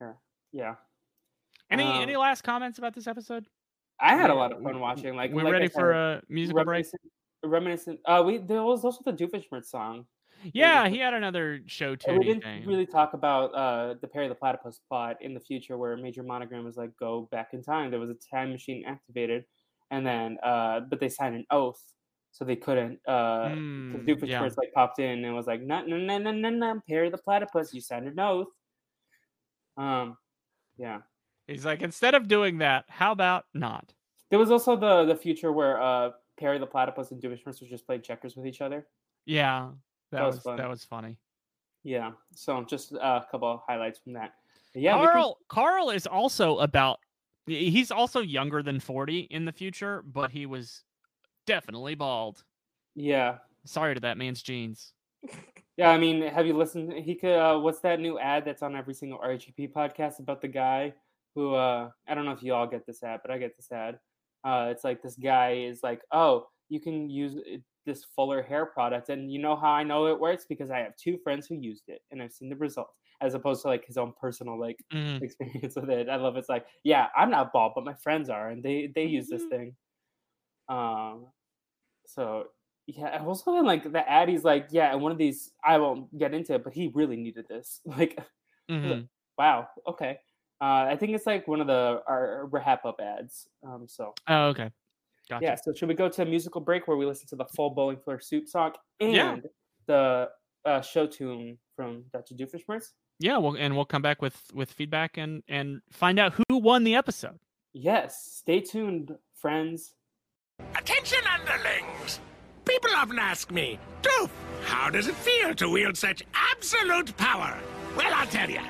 Yeah, Yeah. Any Um, any last comments about this episode? I had a lot of fun watching. Like, We're like I ready for a musical break. reminiscent. Reminiscent. Uh, we there was also the Doofenshmirtz song. Yeah, he had another show too. we didn't thing. really talk about uh, the Perry the Platypus plot in the future, where Major Monogram was like, "Go back in time." There was a time machine activated, and then uh, but they signed an oath, so they couldn't. Uh, Mm, Doofenshmirtz yeah. like popped in and was like, "No, no, no, no, no, no, Perry the Platypus, you signed an oath." Um, yeah. He's like, instead of doing that, how about not? There was also the the future where uh, Perry the Platypus and Doofenshmirtz were just playing checkers with each other. Yeah, that, That was was, that was funny. Yeah. So just a couple of highlights from that. But yeah, we can- Carl Carl is also about he's also younger than 40 in the future, but he was definitely bald. yeah. Sorry to that man's jeans. Yeah, I mean, have you listened? He could. Uh, what's that new ad that's on every single RHP podcast about the guy who? Uh, I don't know if you all get this ad, but I get this ad. Uh, it's like this guy is like, oh, you can use this Fuller hair product, and you know how I know it works because I have two friends who used it, and I've seen the results, as opposed to like his own personal like Mhm. experience with it. I love it's like, yeah, I'm not bald, but my friends are, and they they use this Mhm. thing. Um, so yeah, I also been like the ad. He's like, yeah, and one of these I won't get into it, but he really needed this. Like, Mhm. wow, okay. Uh, I think it's like one of the our Rahap Up ads. Um, so Oh, okay. Gotcha. yeah, so should we go to a musical break where we listen to the full Bowling for Soup song and Yeah. the uh, show tune from Dr. Doofenshmirtz? Yeah, well, and we'll come back with with feedback and and find out who won the episode. Yes, stay tuned, friends. Attention, underlings! People often ask me, Doof, how does it feel to wield such absolute power? Well, I'll tell you.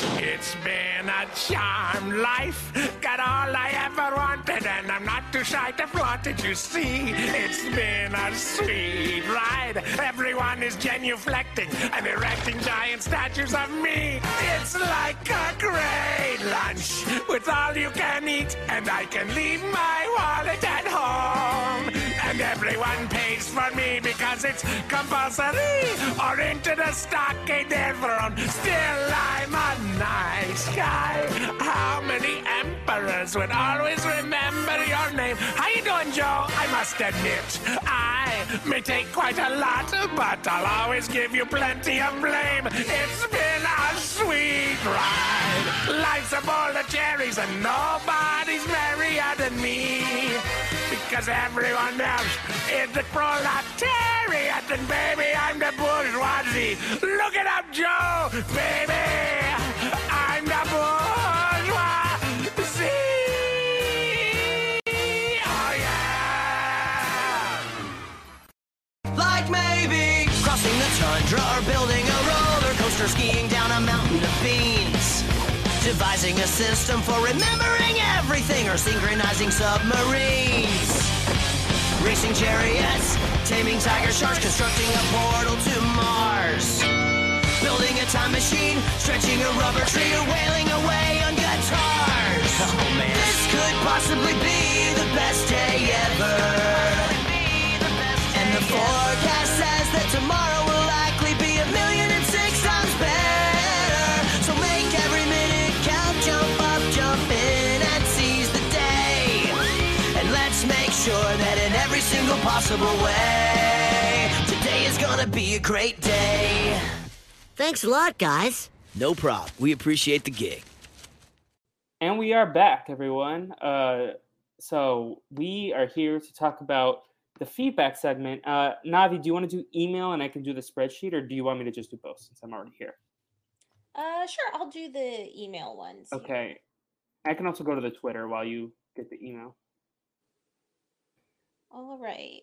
It's been a charmed life. Got all I ever wanted, and I'm not too shy to flaunt it, you see. It's been a sweet ride. Everyone is genuflecting and erecting giant statues of me. It's like a great lunch with all you can eat, and I can leave my wallet at home. And everyone pays for me because it's compulsory or into the stockade thrown. Still, I'm a nice guy. How many emperors would always remember your name? How you doing, Joe? I must admit, I may take quite a lot, but I'll always give you plenty of blame. It's been a sweet ride. Life's a bowl of cherries and nobody's merrier than me. Because everyone else is the proletariat, and baby, I'm the bourgeoisie. Look it up, Joe, baby. I'm the bourgeoisie. Oh, yeah. Like maybe crossing the tundra or building a roller coaster, skiing down a mountain of beans. Devising a system for remembering everything or synchronizing submarines. Racing chariots, taming tiger sharks, constructing a portal to Mars. Building a time machine, stretching a rubber tree, or wailing away on guitars. Oh man. This could possibly be the best day ever. And the forecast says that tomorrow possible way, today is gonna be a great day. Thanks a lot, guys. No problem. We appreciate the gig. And we are back, everyone. Uh, so we are here to talk about the feedback segment. Uh, Navi, do you want to do email and I can do the spreadsheet, or do you want me to just do both since I'm already here? Uh, sure. I'll do the email ones. here. Okay. I can also go to the Twitter while you get the email. All right.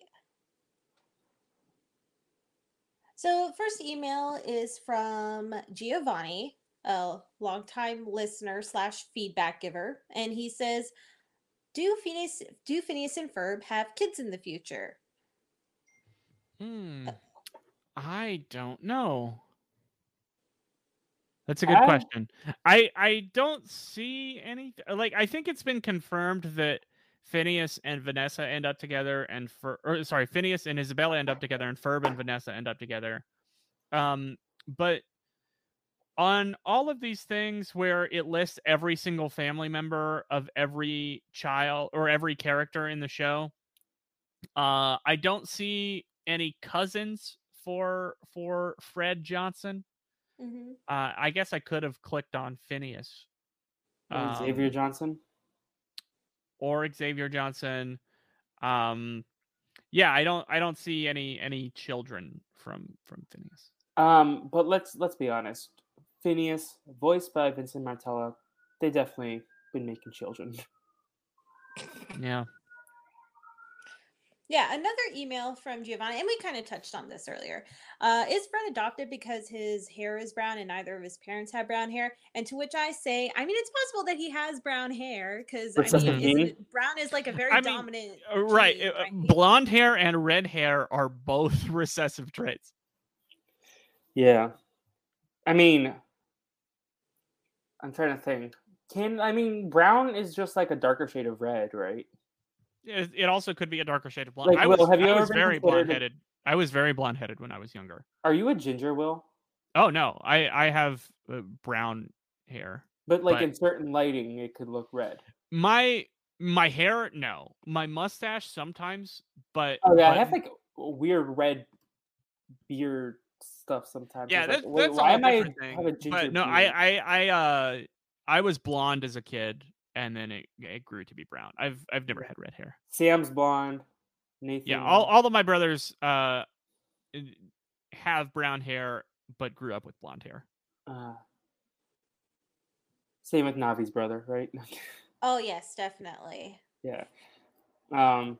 So, first email is from Giovanni, a longtime listener slash feedback giver, and he says, "Do Phineas, do Phineas and Ferb have kids in the future?" Hmm. I don't know. That's a good I- question. I I don't see any like I think it's been confirmed that Phineas and Vanessa end up together and for or sorry, Phineas and Isabella end up together and Ferb and Vanessa end up together. Um but on all of these things where it lists every single family member of every child or every character in the show, uh I don't see any cousins for for Fred Johnson. hmm Uh, I guess I could have clicked on Phineas And Xavier Um, Johnson. Or Xavier Johnson. Um, yeah, I don't I don't see any any children from from Phineas. Um, but let's let's be honest. Phineas, voiced by Vincent Martella, they definitely been making children. Yeah. Yeah, another email from Giovanni, and we kind of touched on this earlier. Uh, is Fred adopted because his hair is brown and neither of his parents have brown hair? And to which I say, I mean, it's possible that he has brown hair because I Recessive mean, brown is like a very I dominant. Uh, right. gene, uh, uh, right? Blonde hair and red hair are both recessive traits. Yeah. I mean, I'm trying to think. Can I mean brown is just like a darker shade of red, right? It, it also could be a darker shade of blonde. Like, I Will, was, have you I ever was been very blonde headed. I was very blonde headed when I was younger. Are you a ginger, Will? Oh no, I I have uh, brown hair. But like But- in certain lighting, it could look red. My my hair, no. My mustache sometimes, but Oh yeah, I have like weird red beard stuff sometimes. yeah, It's like, that's, wait, that's a why am I thing. have a ginger But no, beard? I I I uh I was blonde as a kid, and then it it grew to be brown. I've I've never had red hair. Sam's blonde. Nathan. Yeah, all all of my brothers uh have brown hair, but grew up with blonde hair. Uh, same with Navi's brother, right? Oh yes, definitely. yeah. Um,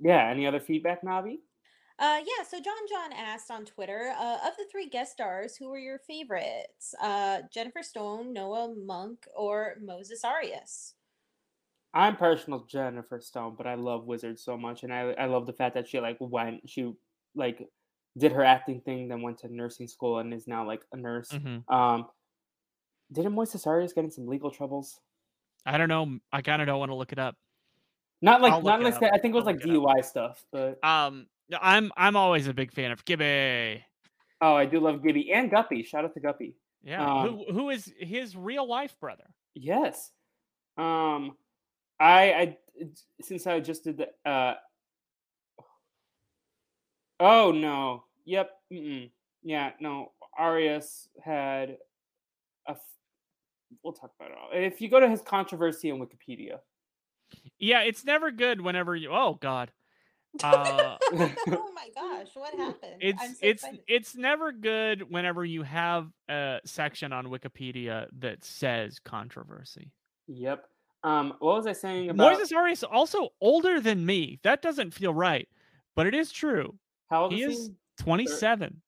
yeah. Any other feedback, Navi? Uh, yeah. So John John asked on Twitter, uh, of the three guest stars, who were your favorites? Uh, Jennifer Stone, Noah Munck, or Moises Arias? I'm personal Jennifer Stone, but I love Wizard so much, and I I love the fact that she like went she like did her acting thing, then went to nursing school, and is now like a nurse. Mhm. Um, didn't Moises Arias get in some legal troubles? I don't know. I kind of don't want to look it up. Not like I'll not like it that. up. I think it was I'll like look it DUI stuff, but Um, I'm I'm always a big fan of Gibby. oh, I do love Gibby and Guppy. Shout out to Guppy. Yeah, Um, who who is his real life brother? Yes. Um, I I since I just did the uh. Oh no! Yep. Mm-mm. Yeah. No. Arias had a. f- We'll talk about it all. If you go to his controversy on Wikipedia, Yeah, it's never good whenever you. Oh God. Uh, oh my gosh, what happened? it's so it's excited. it's never good whenever you have a section on Wikipedia that says controversy. yep. Um, what was I saying about Moises Arias also older than me. That doesn't feel right, but it is true. how old He is is he? 27.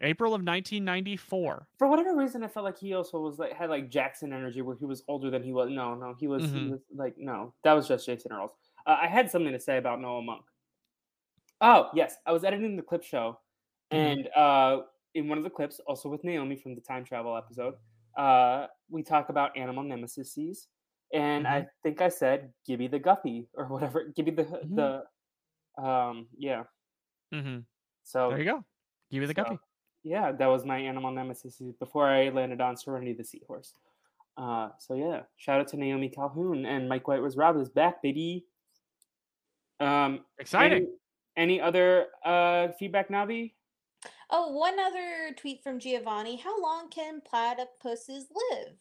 April of 1994. For whatever reason, I felt like he also was like had like Jackson energy, where he was older than he was. No, no, he was, he Mhm. was like no, that was just Jason Earles. Uh, I had something to say about Noah Munck. Oh yes, I was editing the clip show, Mhm. and uh, in one of the clips, also with Naomi from the time travel episode, uh, we talk about animal nemesis, and I think I said Gibby the Guppy or whatever, Gibby the Mhm. the, um, yeah. Mm-hmm. So There you go. Gibby the so, guppy. yeah, that was my animal nemesis before I landed on Serenity the Seahorse. Uh, so yeah, shout out to Naomi Calhoun and Mike White was Rob is back, baby. Um, Exciting. Any, any other uh, feedback, Navi? Oh, one other tweet from Giovanni. How long can platypuses live?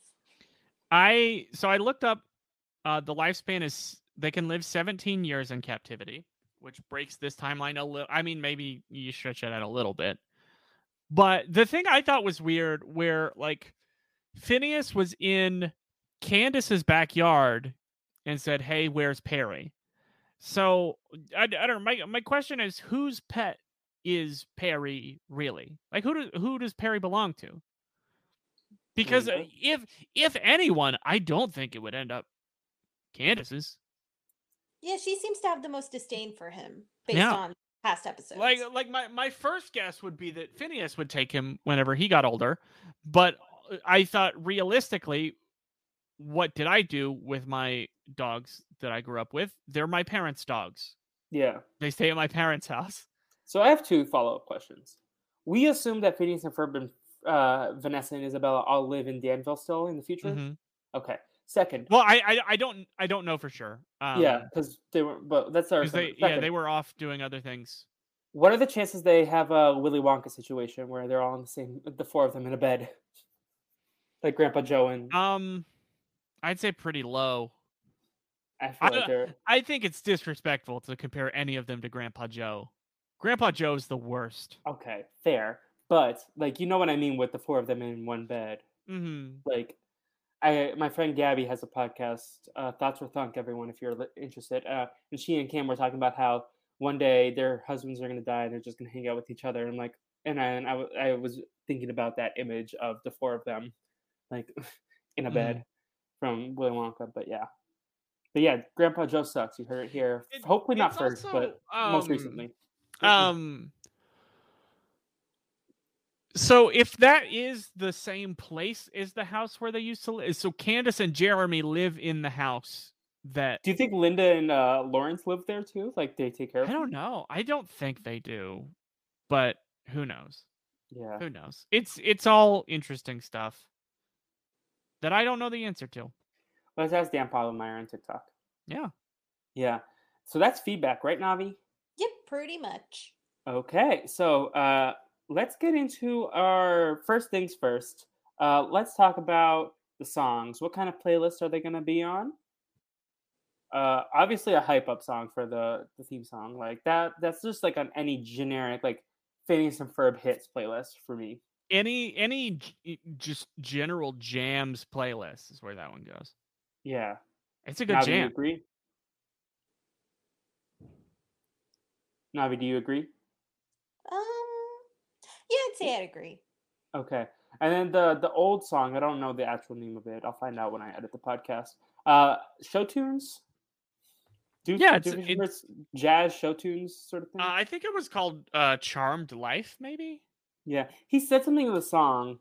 I so I looked up uh the lifespan is they can live 17 years in captivity, which breaks this timeline a little. I mean, maybe you stretch it out a little bit. But the thing I thought was weird where like Phineas was in Candace's backyard and said, "Hey, where's Perry?" So I, I don't know. My my question is, whose pet is Perry really? Like, who does who does Perry belong to? Because uh, if if anyone, I don't think it would end up Candace's. Yeah, she seems to have the most disdain for him based Yeah. on past episodes. Like like my my first guess would be that Phineas would take him whenever he got older, but uh, I thought realistically, what did I do with my dogs that I grew up with? They're my parents' dogs. Yeah. They stay at my parents' house. So I have two follow up questions. We assume that Phineas and Ferb and uh, Vanessa and Isabella all live in Danville still in the future. Mhm. Okay. Second. Well, I, I I don't I don't know for sure. Um, yeah, because they were. But that's our. they yeah they were off doing other things. What are the chances they have a Willy Wonka situation where they're all in the same, the four of them in a bed, like Grandpa Joe and Um, I'd say pretty low. I feel I like. I think it's disrespectful to compare any of them to Grandpa Joe. Grandpa Joe's the worst. Okay, fair, but like you know what I mean with the four of them in one bed. hmm Like, I my friend Gabby has a podcast, uh, Thoughts with Thunk. Everyone, if you're interested, uh, and she and Cam were talking about how one day their husbands are gonna die and they're just gonna hang out with each other. And like, and I, and I, w- I was thinking about that image of the four of them, like in a bed from Willy Wonka. But yeah, but yeah, Grandpa Joe sucks. You heard it here. It- Hopefully not first, but also, most um, recently. Um. So if that is the same place as the house where they used to live, so Candace and Jeremy live in the house that Do you think Linda and uh, Lawrence live there too? Like they take care of? I don't know. I don't think they do, but who knows? Yeah. Who knows? It's it's all interesting stuff that I don't know the answer to. Let's ask Dan Povenmire on TikTok. Yeah. Yeah. So that's feedback, right, Navi? yep, pretty much. Okay. So uh, let's get into our first things first. Uh, let's talk about the songs. What kind of playlist are they going to be on? Uh, obviously, a hype up song for the, the theme song. Like that. That's just like on any generic like Phineas and Ferb hits playlist for me. Any any j- just general jams playlist is where that one goes. Yeah. It's a good Navi, do you jam. agree? Navi, do you agree? Um, yeah, I'd say I'd agree. Okay. And then the the old song, I don't know the actual name of it. I'll find out when I edit the podcast. Uh show tunes? Do Yeah, it's- it's, jazz show tunes sort of thing? Uh, I think it was called uh, "Charmed Life," maybe. Yeah. He said something in the song.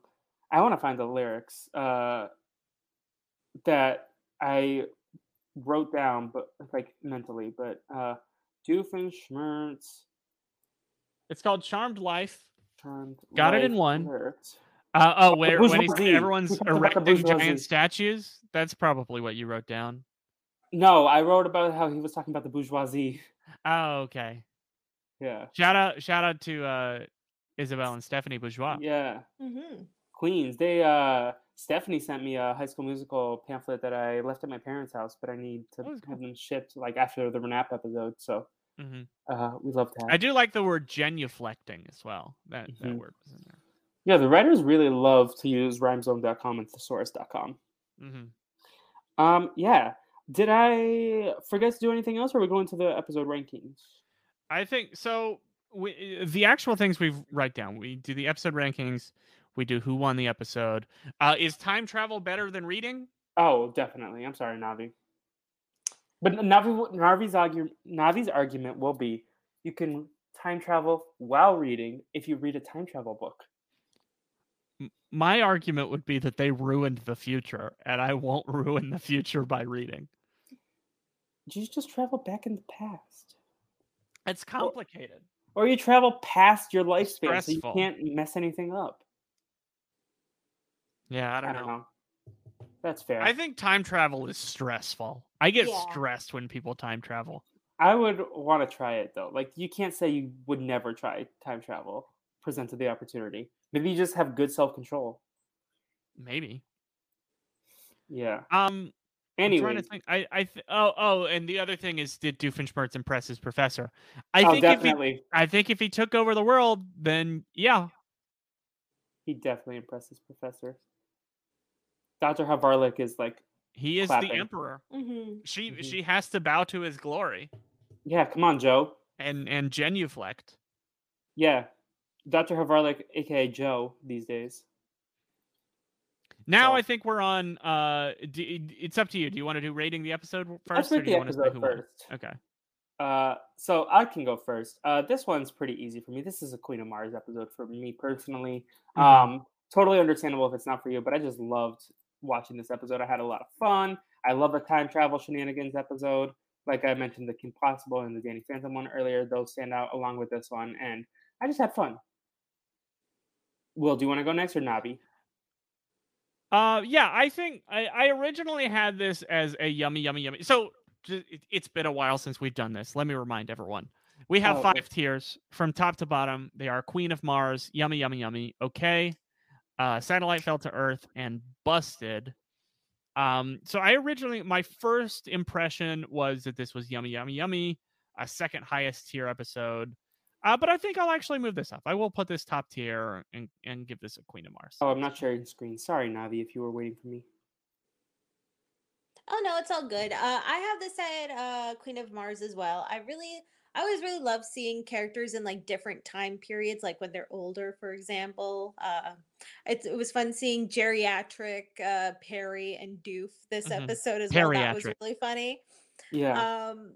I want to find the lyrics. Uh that I wrote down but like mentally, but uh Doofenshmirtz It's called "Charmed Life." Charmed Got it in one. lyrics. Uh, oh, where when he's, everyone's We talked about the erecting giant statues. That's probably what you wrote down. No, I wrote about how he was talking about the bourgeoisie. Oh, okay. Yeah. Shout out, shout out to uh, Isabel and Stephanie Bourgeois. Yeah. Mm-hmm. Queens. They uh Stephanie sent me a high school musical pamphlet that I left at my parents' house, but I need to Oh, that's cool. have them shipped like after the Renap episode. So hmm uh we love that. I do like the word genuflecting as well. That that Mhm. word was in there. yeah, the writers really love to use rhymezone.com and thesaurus.com. hmm Um yeah. Did I forget to do anything else or are we going to the episode rankings? I think so. We, the actual things we write down. We do the episode rankings. We do who won the episode. Uh, is time travel better than reading? Oh, definitely. I'm sorry, Navi. But Navi, Navi's, argu- Navi's argument will be you can time travel while reading if you read a time travel book. My argument would be that they ruined the future, and I won't ruin the future by reading. You just travel back in the past. It's complicated. Or you travel past your lifespan so you can't mess anything up. Yeah, I I don't, don't know. know. That's fair. I think time travel is stressful. I get Yeah. stressed when people time travel. I would want to try it though. Like you can't say you would never try time travel presented the opportunity. Maybe you just have good self control. Maybe. Yeah. Um, I'm Anyway, trying to think. I, I, th- oh, oh, and the other thing is, did Doofenshmirtz impress his professor? I oh, think if he. I think if he took over the world, then yeah, He definitely impresses Professor. Dr. Havarlik is like He is Clapping. the emperor. hmm She Mhm. she has to bow to his glory Yeah, come on, Joe. and and genuflect. Yeah, Dr. Havarlik, aka Joe, these days. Now So- I think we're on. Uh, d- it's up to you. Do you want to do rating the episode first, or do you want to episode who won? Okay. Uh, so I can go first. Uh, this one's pretty easy for me. This is a Queen of Mars episode for me personally. Mhm. Um, totally understandable if it's not for you, but I just loved watching this episode. I had a lot of fun. I love the time travel shenanigans episode. Like I mentioned, the Kim Possible and the Danny Phantom one earlier, those stand out along with this one, and I just had fun. Will, do you want to go next or Navi? Uh, yeah, I think I, I originally had this as a yummy, yummy, yummy. So it, it's been a while since we've done this. Let me remind everyone. We have Oh, five tiers from top to bottom. They are Queen of Mars, Yummy, Yummy, Yummy, Okay, uh, Satellite Fell to Earth, and Busted. Um, so I originally my first impression was that this was Yummy, Yummy, Yummy, a second highest tier episode. Uh, but I think I'll actually move this up. I will put this top tier and, and give this a Queen of Mars. Oh, I'm not sharing screen. Sorry, Navi, if you were waiting for me. Oh no, it's all good. Uh, I have this at uh, Queen of Mars as well. I really, I always really love seeing characters in like different time periods, like when they're older, for example. Uh, it, it was fun seeing geriatric uh, Perry and Doof this Mhm. episode as well. That was really funny. Yeah. Um,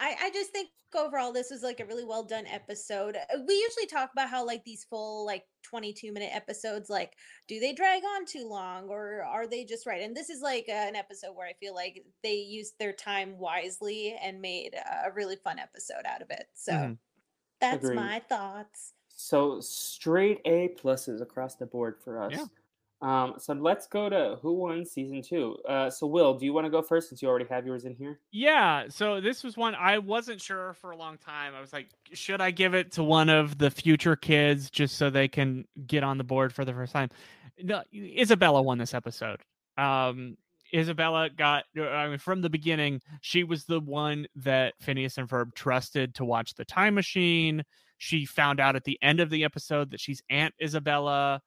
I, I just think overall this was like a really well done episode. Uh, We usually talk about how like these full like 22 minute episodes like do they drag on too long or are they just right? And this is like uh, an episode where I feel like they used their time wisely and made a really fun episode out of it. So Mhm. that's Agreed. my thoughts. So straight A pluses across the board for us. Yeah. Um, so let's go to who won season two. Uh, so Will, do you want to go first since you already have yours in here? Yeah, so this was one I wasn't sure for a long time. I was like, should I give it to one of the future kids just so they can get on the board for the first time? No, Isabella won this episode. Um, Isabella got, uh, I mean, from the beginning, she was the one that Phineas and Ferb trusted to watch the time machine. She found out at the end of the episode that she's Aunt Isabella.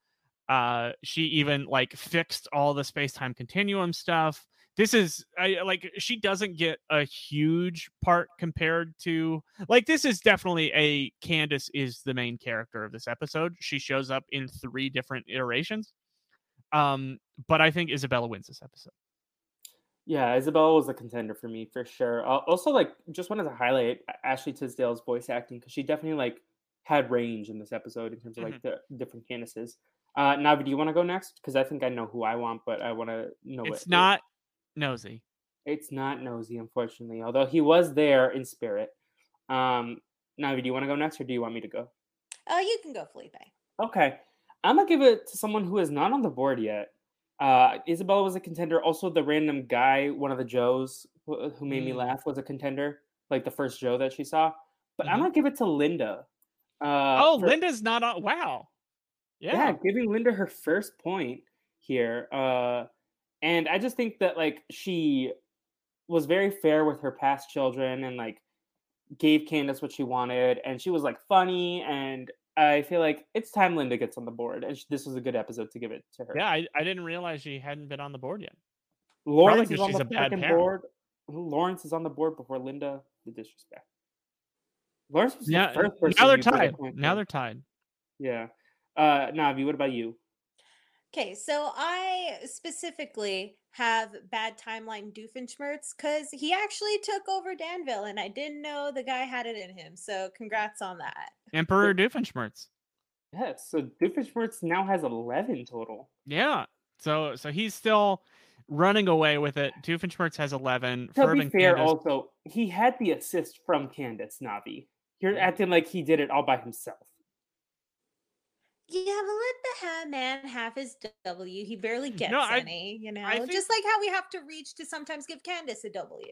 Uh, she even like fixed all the space time continuum stuff this is I like she doesn't get a huge part compared to like this is definitely a Candace is the main character of this episode. She shows up in three different iterations. Um, but I think Isabella wins this episode. Yeah, Isabella was a contender for me for sure. Uh, also, like, just wanted to highlight Ashley Tisdale's voice acting because she definitely like had range in this episode in terms of like the different Candaces. Uh, Navi, do you want to go next? Because I think I know who I want, but I want to know. it's it. not nosy. It's not Nosy, unfortunately. Although he was there in spirit. Um, Navi, do you want to go next, or do you want me to go? Uh, you can go, Felipe. Okay. I'm gonna give it to someone who is not on the board yet. Uh, Isabella was a contender. Also, the random guy, one of the Joes who who made me Mm. laugh, was a contender. Like the first Joe that she saw. But I'm Mhm. gonna give it to Linda. Uh, oh, for- Linda's not on. Wow. Yeah. Yeah. giving Linda her first point here. Uh, and I just think that like she was very fair with her past children and like gave Candace what she wanted, and she was like funny. And I feel like it's time Linda gets on the board, and sh- this was a good episode to give it to her. Yeah, I, I didn't realize she hadn't been on the board yet. Lawrence 'cause is on she's the a bad parent. board. Lawrence is on the board before Linda. The disrespect. Lawrence was Yeah, the first person. now they're you put a tied. Now they're tied. yeah. Uh, Navi, what about you? Okay, so I specifically have bad timeline Doofenshmirtz because he actually took over Danville, and I didn't know the guy had it in him. So congrats on that. Emperor Doofenshmirtz. Yes. So Doofenshmirtz now has eleven total. Yeah. So so he's still running away with it. Doofenshmirtz has eleven. To Ferb be fair, Candace- also he had the assist from Candace Navi. You're acting like he did it all by himself. Yeah, but let the ha- man have his W. He barely gets I- any, you know. think- Just like how we have to reach to sometimes give Candace a W.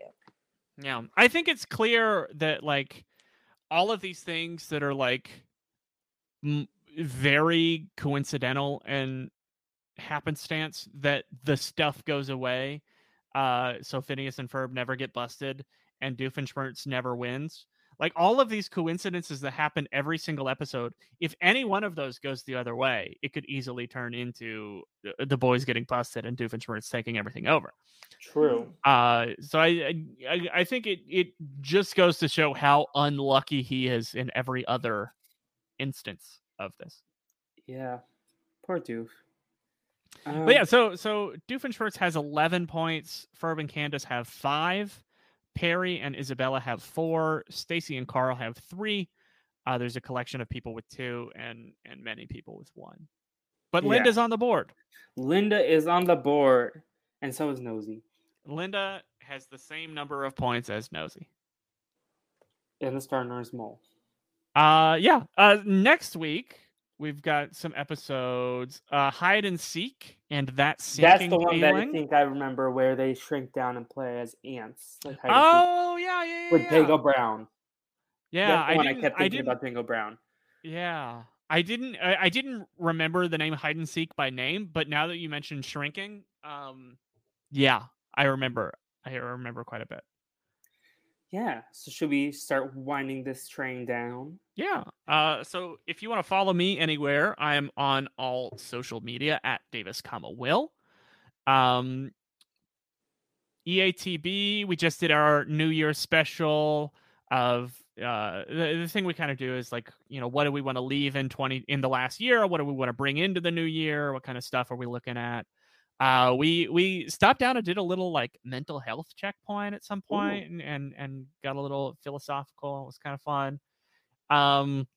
Yeah, I think it's clear that like all of these things that are like m- very coincidental and happenstance that the stuff goes away. Uh, so Phineas and Ferb never get busted, and Doofenshmirtz never wins. Like all of these coincidences that happen every single episode, if any one of those goes the other way, it could easily turn into uh, the boys getting busted and Doofenshmirtz taking everything over. True. Uh, so I, I I think it it just goes to show how unlucky he is in every other instance of this. Yeah. Poor Doof. But yeah, Um, so so Doofenshmirtz has eleven points. Ferb and Candace have five. Perry and Isabella have four. Stacy and Carl have three. Uh, there's a collection of people with two, and and many people with one. But Yeah. Linda's on the board. Linda is on the board, and so is Nosy. Linda has the same number of points as Nosy. And the Star Nurse Mole. Uh yeah. Uh next week we've got some episodes. Uh hide and seek and that sinking That's the one that I think I remember where they shrink down and play as ants. Like hide and seek Oh yeah, yeah, yeah. with yeah. Dago Brown. Yeah, I didn't. I kept I thinking didn't. about Dingo Brown. Yeah, I didn't. I, I didn't remember the name hide and seek by name, but now that you mentioned shrinking, um, yeah, I remember. I remember quite a bit. Yeah. So should we start winding this train down? Yeah. Uh, so if you want to follow me anywhere, I am on all social media at Davis, comma Will. Um, EATB. We just did our New Year special of uh the, the thing we kind of do is like you know what do we want to leave in 20 in the last year what do we want to bring into the new year what kind of stuff are we looking at uh we we stopped down and did a little like mental health checkpoint at some point and, and and got a little philosophical it was kind of fun um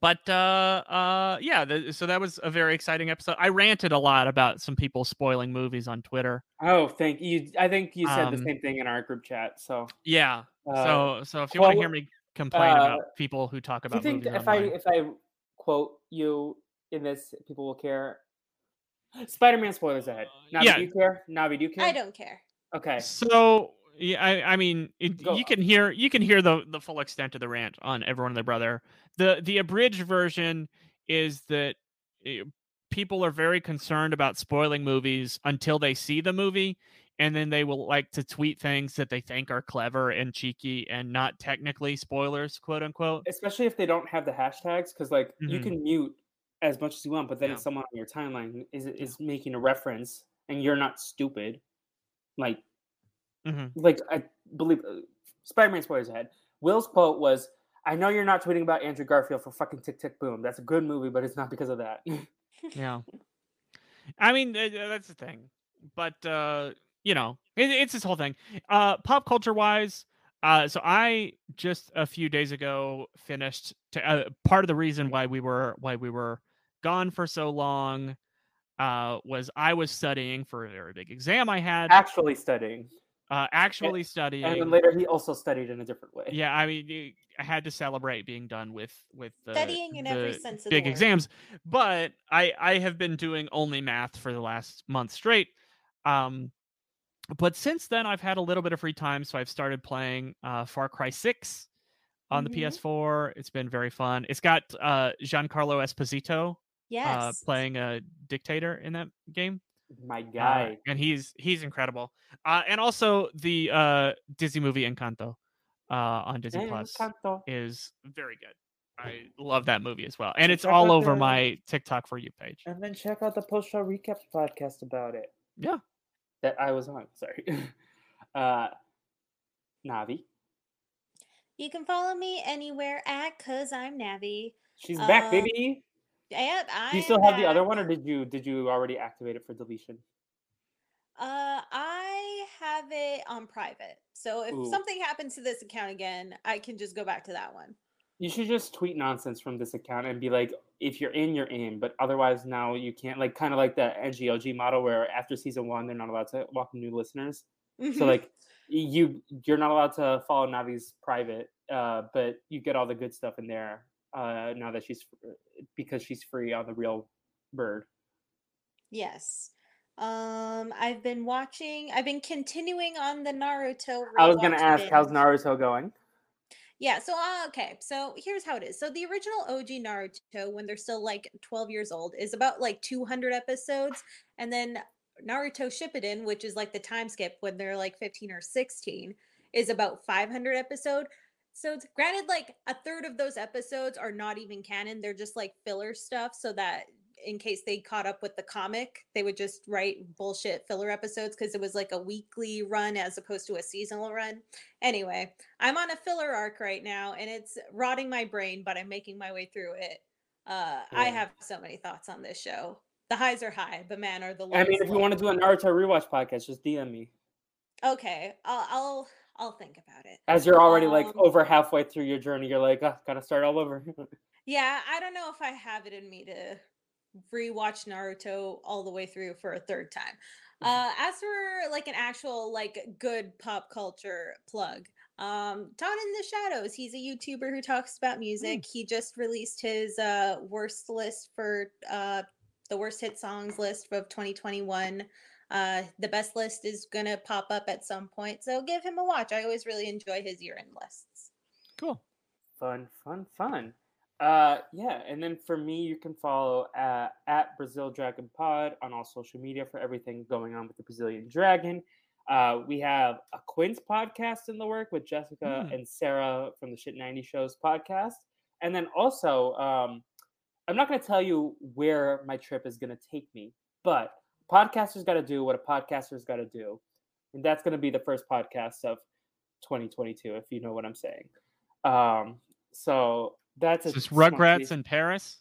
but uh uh yeah th- so that was a very exciting episode i ranted a lot about some people spoiling movies on twitter Oh, thank you. I think you said the Um, same thing in our group chat. So, yeah uh, so so if you want to hear me complain uh, about people who talk do you think movies if I if I quote you in this, people will care? Spider-Man spoilers ahead. Navi, yeah. do you care? Navi, do you care? I don't care. Okay. So yeah, I, I mean, it, you on. can hear you can hear the the full extent of the rant on everyone and their brother. the The abridged version is that eh, people are very concerned about spoiling movies until they see the movie, and then they will like to tweet things that they think are clever and cheeky and not technically spoilers, quote unquote. Especially if they don't have the hashtags, because like you Mhm. can mute as much as you want, but then Yeah. if someone on your timeline is is making a reference and you're not stupid, like Mhm. like I believe uh, Spider-Man spoilers ahead. Will's quote was, "I know you're not tweeting about Andrew Garfield for fucking Tick Tick Boom. That's a good movie, but it's not because of that." Yeah. I mean, that's the thing. But uh, you know, it, it's this whole thing. Uh pop culture wise, uh so I just a few days ago finished to, uh, part of the reason why we were why we were gone for so long uh was I was studying for a very big exam I had. Actually studying, Uh actually studying. and then later he also studied in a different way. Yeah, I mean, I had to celebrate being done with with the, Studying in every sense of the big word. exams. But I I have been doing only math for the last month straight. Um, but since then I've had a little bit of free time, so I've started playing uh, Far Cry Six on Mhm. the PS4. It's been very fun. It's got uh, Giancarlo Esposito uh, playing a dictator in that game. My Uh, guy. and he's he's incredible. Uh, and also the uh, Disney movie Encanto uh, on Disney Plus Encanto. is very good. I love that movie as well, and And it's check all over the- my TikTok for you page. And then check out the post show recaps podcast about it. Yeah. That I was on. Sorry. uh Navi. You can follow me anywhere at cause I'm Navi. She's back, Um, baby. I Do you still have the other one or did you did you already activate it for deletion? Uh, I have it on private. So if Ooh. something happens to this account again, I can just go back to that one. You should just tweet nonsense from this account and be like, if you're in, you're in, but otherwise now you can't like kind of like the NGOG model where after season one they're not allowed to welcome new listeners. So like you you're not allowed to follow Navi's private, uh, but you get all the good stuff in there uh, now that she's because she's free on the real bird. yes. Um, I've been watching. I've been continuing on the Naruto. I was gonna ask, how's. Naruto going? Yeah, so uh, okay, so here's how it is. So the original OG Naruto, when they're still like 12 years old, is about like 200 episodes, and then Naruto Shippuden, which is like the time skip when they're like 15 or 16, is about 500 episode. Episodes. Granted, like a third of those episodes are not even canon. They're just like filler stuff so that in case they caught up with the comic, they would just write bullshit filler episodes because it was like a weekly run as opposed to a seasonal run. Anyway, I'm on a filler arc right now and it's rotting my brain, but I'm making my way through it. Uh, I have so many thoughts on this show. The highs are high, but man, are the lows. I mean, if you low. want to do a Naruto rewatch podcast, just DM me. okay, I'll I'll I'll think about it. As you're already like Um, over halfway through your journey, you're like, oh, gotta start all over. Yeah, I don't know if I have it in me to rewatch Naruto all the way through for a third time. Uh, as for like an actual like good pop culture plug, um, Todd in the Shadows. He's a YouTuber who talks about music. He just released his uh worst list for uh the worst hit songs list of 2021. Uh, the best list is gonna pop up at some point, so give him a watch. I always really enjoy his year-end lists. Cool. fun, fun, fun. Uh, yeah, and then for me, you can follow uh, at Brazil Dragon Pod on all social media for everything going on with the Brazilian Dragon. Uh, we have a Quince podcast in the work with Jessica Mm. and Sarah from the Shit 90 Shows podcast. And then also, um, I'm not going to tell you where my trip is going to take me, but podcasters got to do what a podcaster's got to do. And that's going to be the first podcast of 2022, if you know what I'm saying. Um, so that's a this Rugrats in Paris?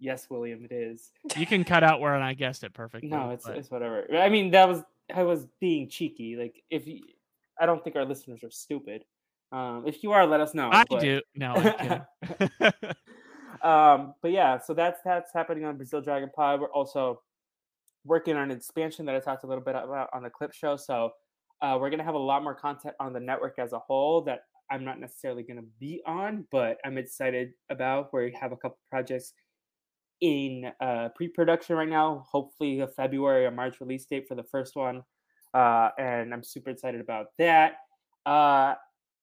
Yes, William, it is. You can cut out where I guessed it perfectly. No, it's but- it's whatever. I mean, that was I was being cheeky. Like, if you, I don't think our listeners are stupid. Um, if you are, let us know. I but- do. No, um, but yeah, so that's that's happening on Brazil Dragon Pod. We're also working on an expansion that I talked a little bit about on the clip show. So uh, we're gonna have a lot more content on the network as a whole that I'm not necessarily gonna be on, but I'm excited about. We have a couple projects in uh, pre-production right now. Hopefully, a February or March release date for the first one, uh, and I'm super excited about that. Uh,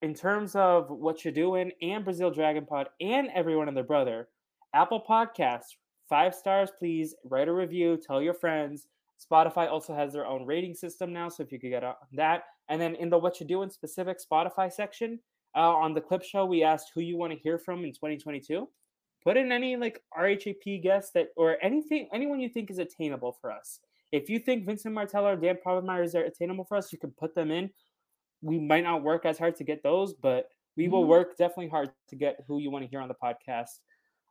in terms of what you're doing and Brazil Dragon Pod and everyone and their brother, Apple Podcasts, five stars, please. Write a review, tell your friends. Spotify also has their own rating system now, so if you could get on that. And then in the what you doing specific Spotify section, uh, on the clip show, we asked who you want to hear from in 2022. Put in any like RHAP guests that or anything, anyone you think is attainable for us. If you think Vincent Martella or Dan Povenmire are attainable for us, you can put them in we might not work as hard to get those, but we will Mhm. work definitely hard to get who you want to hear on the podcast.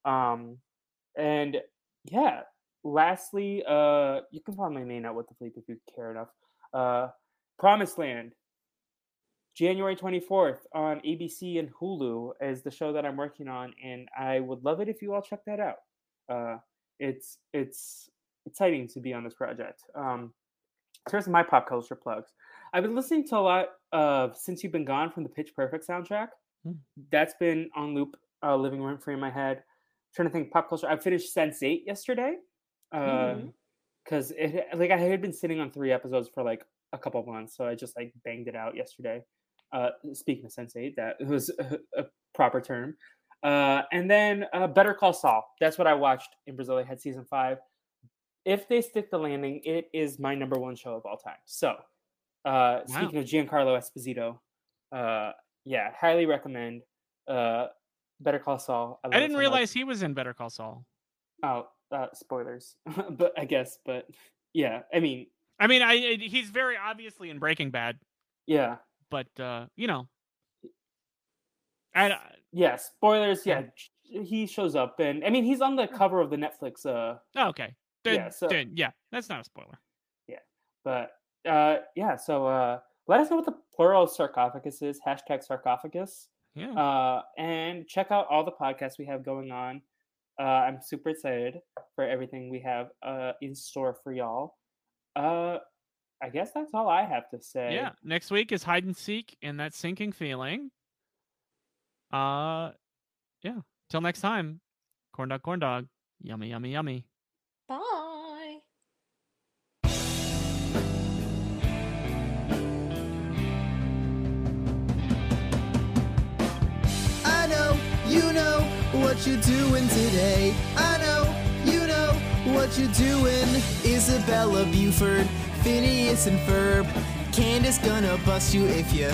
Um, and yeah, lastly, uh, you can follow my main out with the fleet if you care enough. Uh, Promised Land, January 24th on ABC and Hulu is the show that I'm working on, and I would love it if you all check that out. Uh, it's it's exciting to be on this project. Um, terms my pop culture plugs, I've been listening to a lot of Since You've Been Gone from the Pitch Perfect soundtrack. Hmm. That's been on loop, uh, living room free in my head. Trying to think pop culture. I finished Sense8 yesterday because it like I had been sitting on three episodes for like a couple months, so I just like banged it out yesterday. Uh, speaking of Sense8, that was a, a proper term. Uh, and then uh, Better Call Saul. That's what I watched in Brazil. They had season five. If they stick the landing, it is my number one show of all time. So, uh, speaking of Giancarlo Esposito, uh, yeah, highly recommend. Uh, Better Call Saul. love I didn't realize he was in Better Call Saul. Oh, uh, spoilers, but I guess, but yeah, I mean, I mean, I I- he's very obviously in Breaking Bad, yeah, but uh, you know, I, yeah, spoilers. Yeah, he shows up, and I mean, he's on the cover of the Netflix. Uh, oh, okay, then, Yeah, so- then, yeah, that's not a spoiler. Yeah, but uh, yeah, so uh, let us know what the plural of sarcophagus is. Hashtag sarcophagus. Yeah, Uh, and check out all the podcasts we have going on. Uh, I'm super excited for everything we have uh, in store for y'all. Uh, I guess that's all I have to say. yeah. Next week is hide and seek and that sinking feeling. Uh, yeah. Till next time, corn dog, corn dog, yummy, yummy, yummy. you doing? Isabella Buford, Phineas and Ferb. Candace gonna bust you if you.